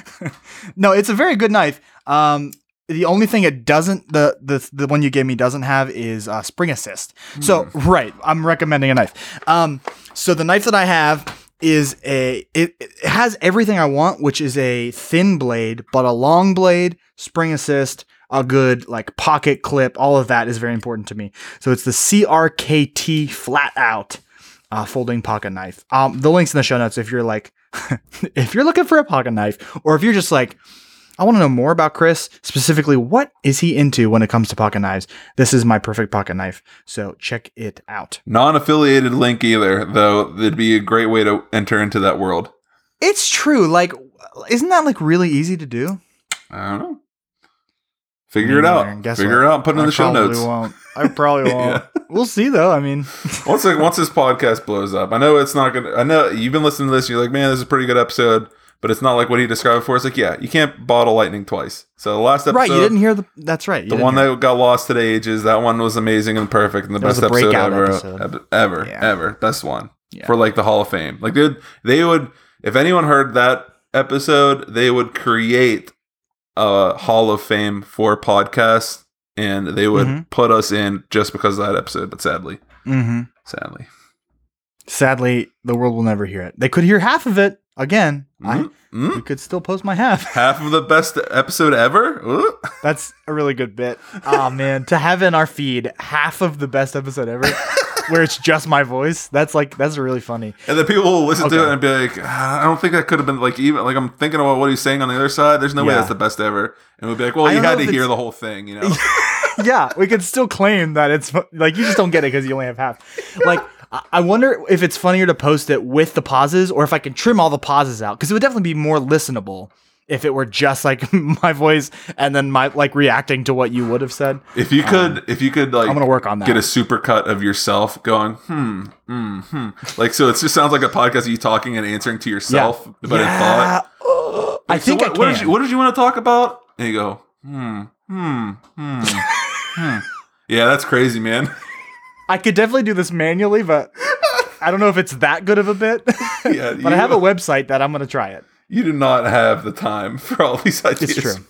A: no, it's a very good knife. Um, the only thing it doesn't the the the one you gave me doesn't have is uh, spring assist. So right, I'm recommending a knife. Um, so the knife that I have is a it, it has everything I want, which is a thin blade, but a long blade, spring assist, a good like pocket clip. All of that is very important to me. So it's the CRKT flat out uh, folding pocket knife. Um, the links in the show notes if you're like, if you're looking for a pocket knife, or if you're just like, I want to know more about Chris, specifically, what is he into when it comes to pocket knives? This is my perfect pocket knife. So check it out.
C: Non-affiliated link either, though. It'd be a great way to enter into that world.
A: It's true. Like, isn't that like really easy to do?
C: I don't know. Figure it out. Figure
A: what?
C: it out. Put it in
A: I
C: the show notes.
A: Won't. I probably won't. We'll see though. I mean,
C: once it, once this podcast blows up, I know it's not gonna. I know you've been listening to this. You're like, man, this is a pretty good episode, but it's not like what he described before. It's like, yeah, you can't bottle lightning twice. So the last episode,
A: right? You didn't hear the. That's right.
C: the one that got lost to the ages, that one was amazing and perfect and the
A: That
C: best episode ever,
A: episode.
C: ever,
A: Yeah.
C: ever. Best one
A: Yeah.
C: for like the Hall of Fame. Like, dude, they would if anyone heard that episode, they would create a Hall of Fame for podcasts, and they would
A: Mhm.
C: put us in just because of that episode. But sadly,
A: hmm
C: sadly,
A: Sadly, the world will never hear it. They could hear half of it again. I
C: Mhm. Mhm.
A: you could still post my half.
C: half of the best episode ever. Ooh.
A: That's a really good bit. Oh man, to have in our feed half of the best episode ever, where it's just my voice. That's like that's really funny.
C: And then people will listen to it and be like, "Ah, I don't think that could have been like even like I'm thinking about what he's saying on the other side. There's no way that's the best ever. And we'll be like, well, you had to hear the whole thing, you know.
A: yeah, we could still claim that it's like you just don't get it because you only have half. Like I- wonder if it's funnier to post it with the pauses or if I can trim all the pauses out because it would definitely be more listenable if it were just like my voice and then my like reacting to what you would have said.
C: If you could, if you could, like,
A: Um, I'm gonna work on that.
C: Get a super cut of yourself going, hmm, hmm, hmm. Like, so it just sounds like a podcast of you talking and answering to yourself, yeah. but in thought.
A: Uh, I
C: So
A: think
C: what,
A: I
C: what did you, what did you want to talk about? And you go, hmm, hmm, hmm, hmm. Yeah, that's crazy, man.
A: I could definitely do this manually, but I don't know if it's that good of a bit.
C: Yeah,
A: but I have a website that I'm gonna try it.
C: You do not have the time for all these ideas.
A: It's true.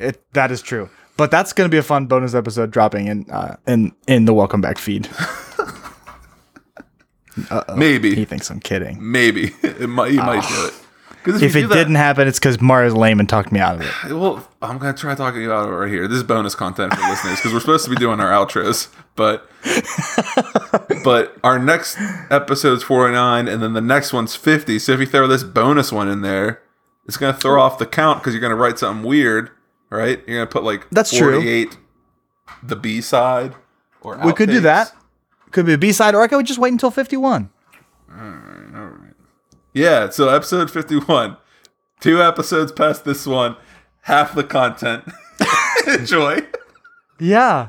A: It that is true. But that's gonna be a fun bonus episode dropping in uh, in in the welcome back feed.
C: Maybe.
A: He thinks I'm kidding.
C: Maybe it might you might do it.
A: If
C: you
A: it
C: that-
A: didn't happen, it's because Mario's lame and talked me out of it.
C: well, I'm gonna try talking about it right here. This is bonus content for listeners because we're supposed to be doing our outros, but but our next episode's 49, and then the next one's 50. So if you throw this bonus one in there, it's gonna throw off the count because you're gonna write something weird, right? You're gonna put like
A: That's true.
C: 48, the B side, or
A: We could do that. Could be a B side, or I could just wait until 51.
C: Yeah, so episode 51. Two episodes past this one, half the content. Enjoy.
A: Yeah.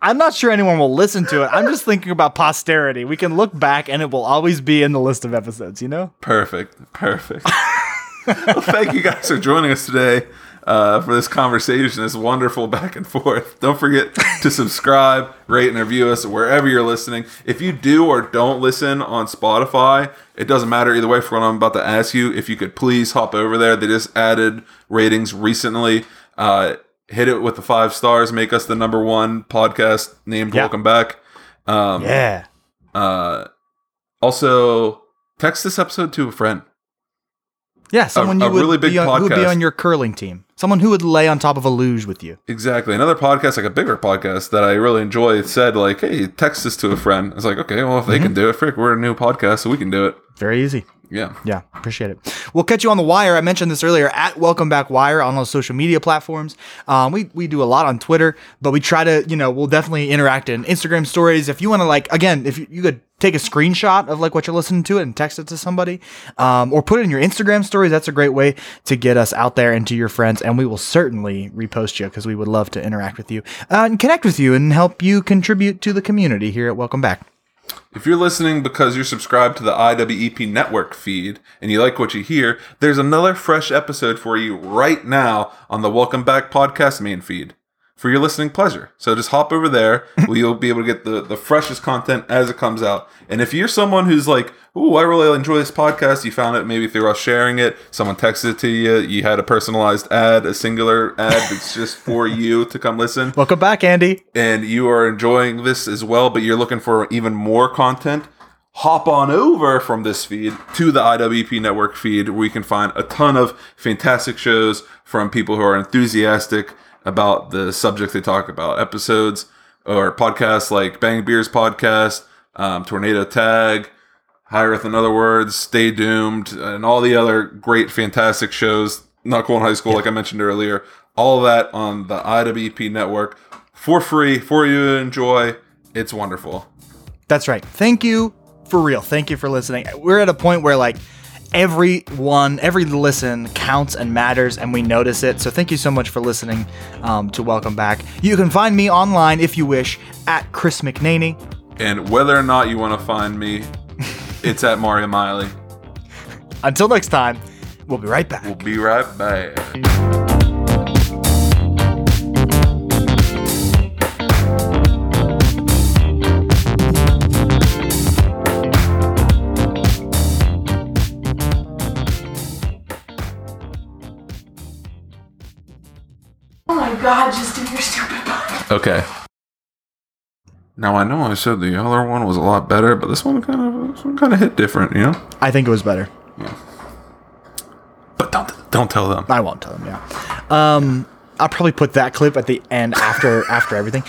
A: I'm not sure anyone will listen to it. I'm just thinking about posterity. We can look back and it will always be in the list of episodes, you know?
C: Perfect. Perfect. well, thank you guys for joining us today uh, for this conversation, this wonderful back and forth. Don't forget to subscribe, rate, and review us wherever you're listening. If you do or don't listen on Spotify, it doesn't matter either way for what I'm about to ask you. If you could please hop over there, they just added ratings recently. Uh, hit it with the five stars, make us the number one podcast named
A: Yeah.
C: Welcome Back. Um,
A: Yeah.
C: Uh, also, text this episode to a friend.
A: Yeah, someone
C: a
A: you would
C: really big
A: be on, who would be on your curling team. Someone who would lay on top of a luge with you.
C: Exactly. Another podcast, like a bigger podcast that I really enjoy, said like, "Hey, text this to a friend." I was like, "Okay, well, if they
A: Mm-hmm.
C: can do it, frick, we're a new podcast, so we can do it."
A: Very easy.
C: Yeah.
A: Yeah, appreciate it. We'll catch you on the wire. I mentioned this earlier at Welcome Back Wire on those social media platforms. Um, we we do a lot on Twitter, but we try to you know we'll definitely interact in Instagram stories. If you want to like again, if you, you could take a screenshot of like what you're listening to and text it to somebody, um, or put it in your Instagram stories. That's a great way to get us out there and to your friends, and we will certainly repost you because we would love to interact with you uh, and connect with you and help you contribute to the community here at Welcome Back.
C: If you're listening because you're subscribed to the IWP network feed and you like what you hear, there's another fresh episode for you right now on the Welcome Back podcast main feed for your listening pleasure. So just hop over there. You'll be able to get the, the freshest content as it comes out. And if you're someone who's like, ooh, I really enjoy this podcast, you found it maybe through us sharing it, someone texted it to you, you had a personalized ad, a singular ad that's just for you to come listen
A: Welcome back, Andy.
C: and you are enjoying this as well, but you're looking for even more content, hop on over from this feed to the IWP network feed where you can find a ton of fantastic shows from people who are enthusiastic about the subject they talk about. Episodes or podcasts like Bang Beers Podcast, um, Tornado Tag, Higher Earth in Other Words, Stay Doomed, and all the other great, fantastic shows. Not Cool in High School, like I mentioned earlier. All that on the IWP network for free for you to enjoy. It's wonderful.
A: That's right. Thank you for real. Thank you for listening. We're at a point where like every one, every listen counts and matters, and we notice it. So thank you so much for listening um, to Welcome Back. You can find me online if you wish at Chris McNaney.
C: And whether or not you want to find me, it's at Mario Miley.
A: Until next time, we'll be right back.
C: We'll be right back.
B: God, just do your stupid podcast.
C: Okay. Now I know I said the other one was a lot better, but this one kind of this one kind of hit different, you know.
A: I think it was better. Yeah.
C: But don't don't tell them.
A: I won't tell them. Yeah. Um, I'll probably put that clip at the end after after everything.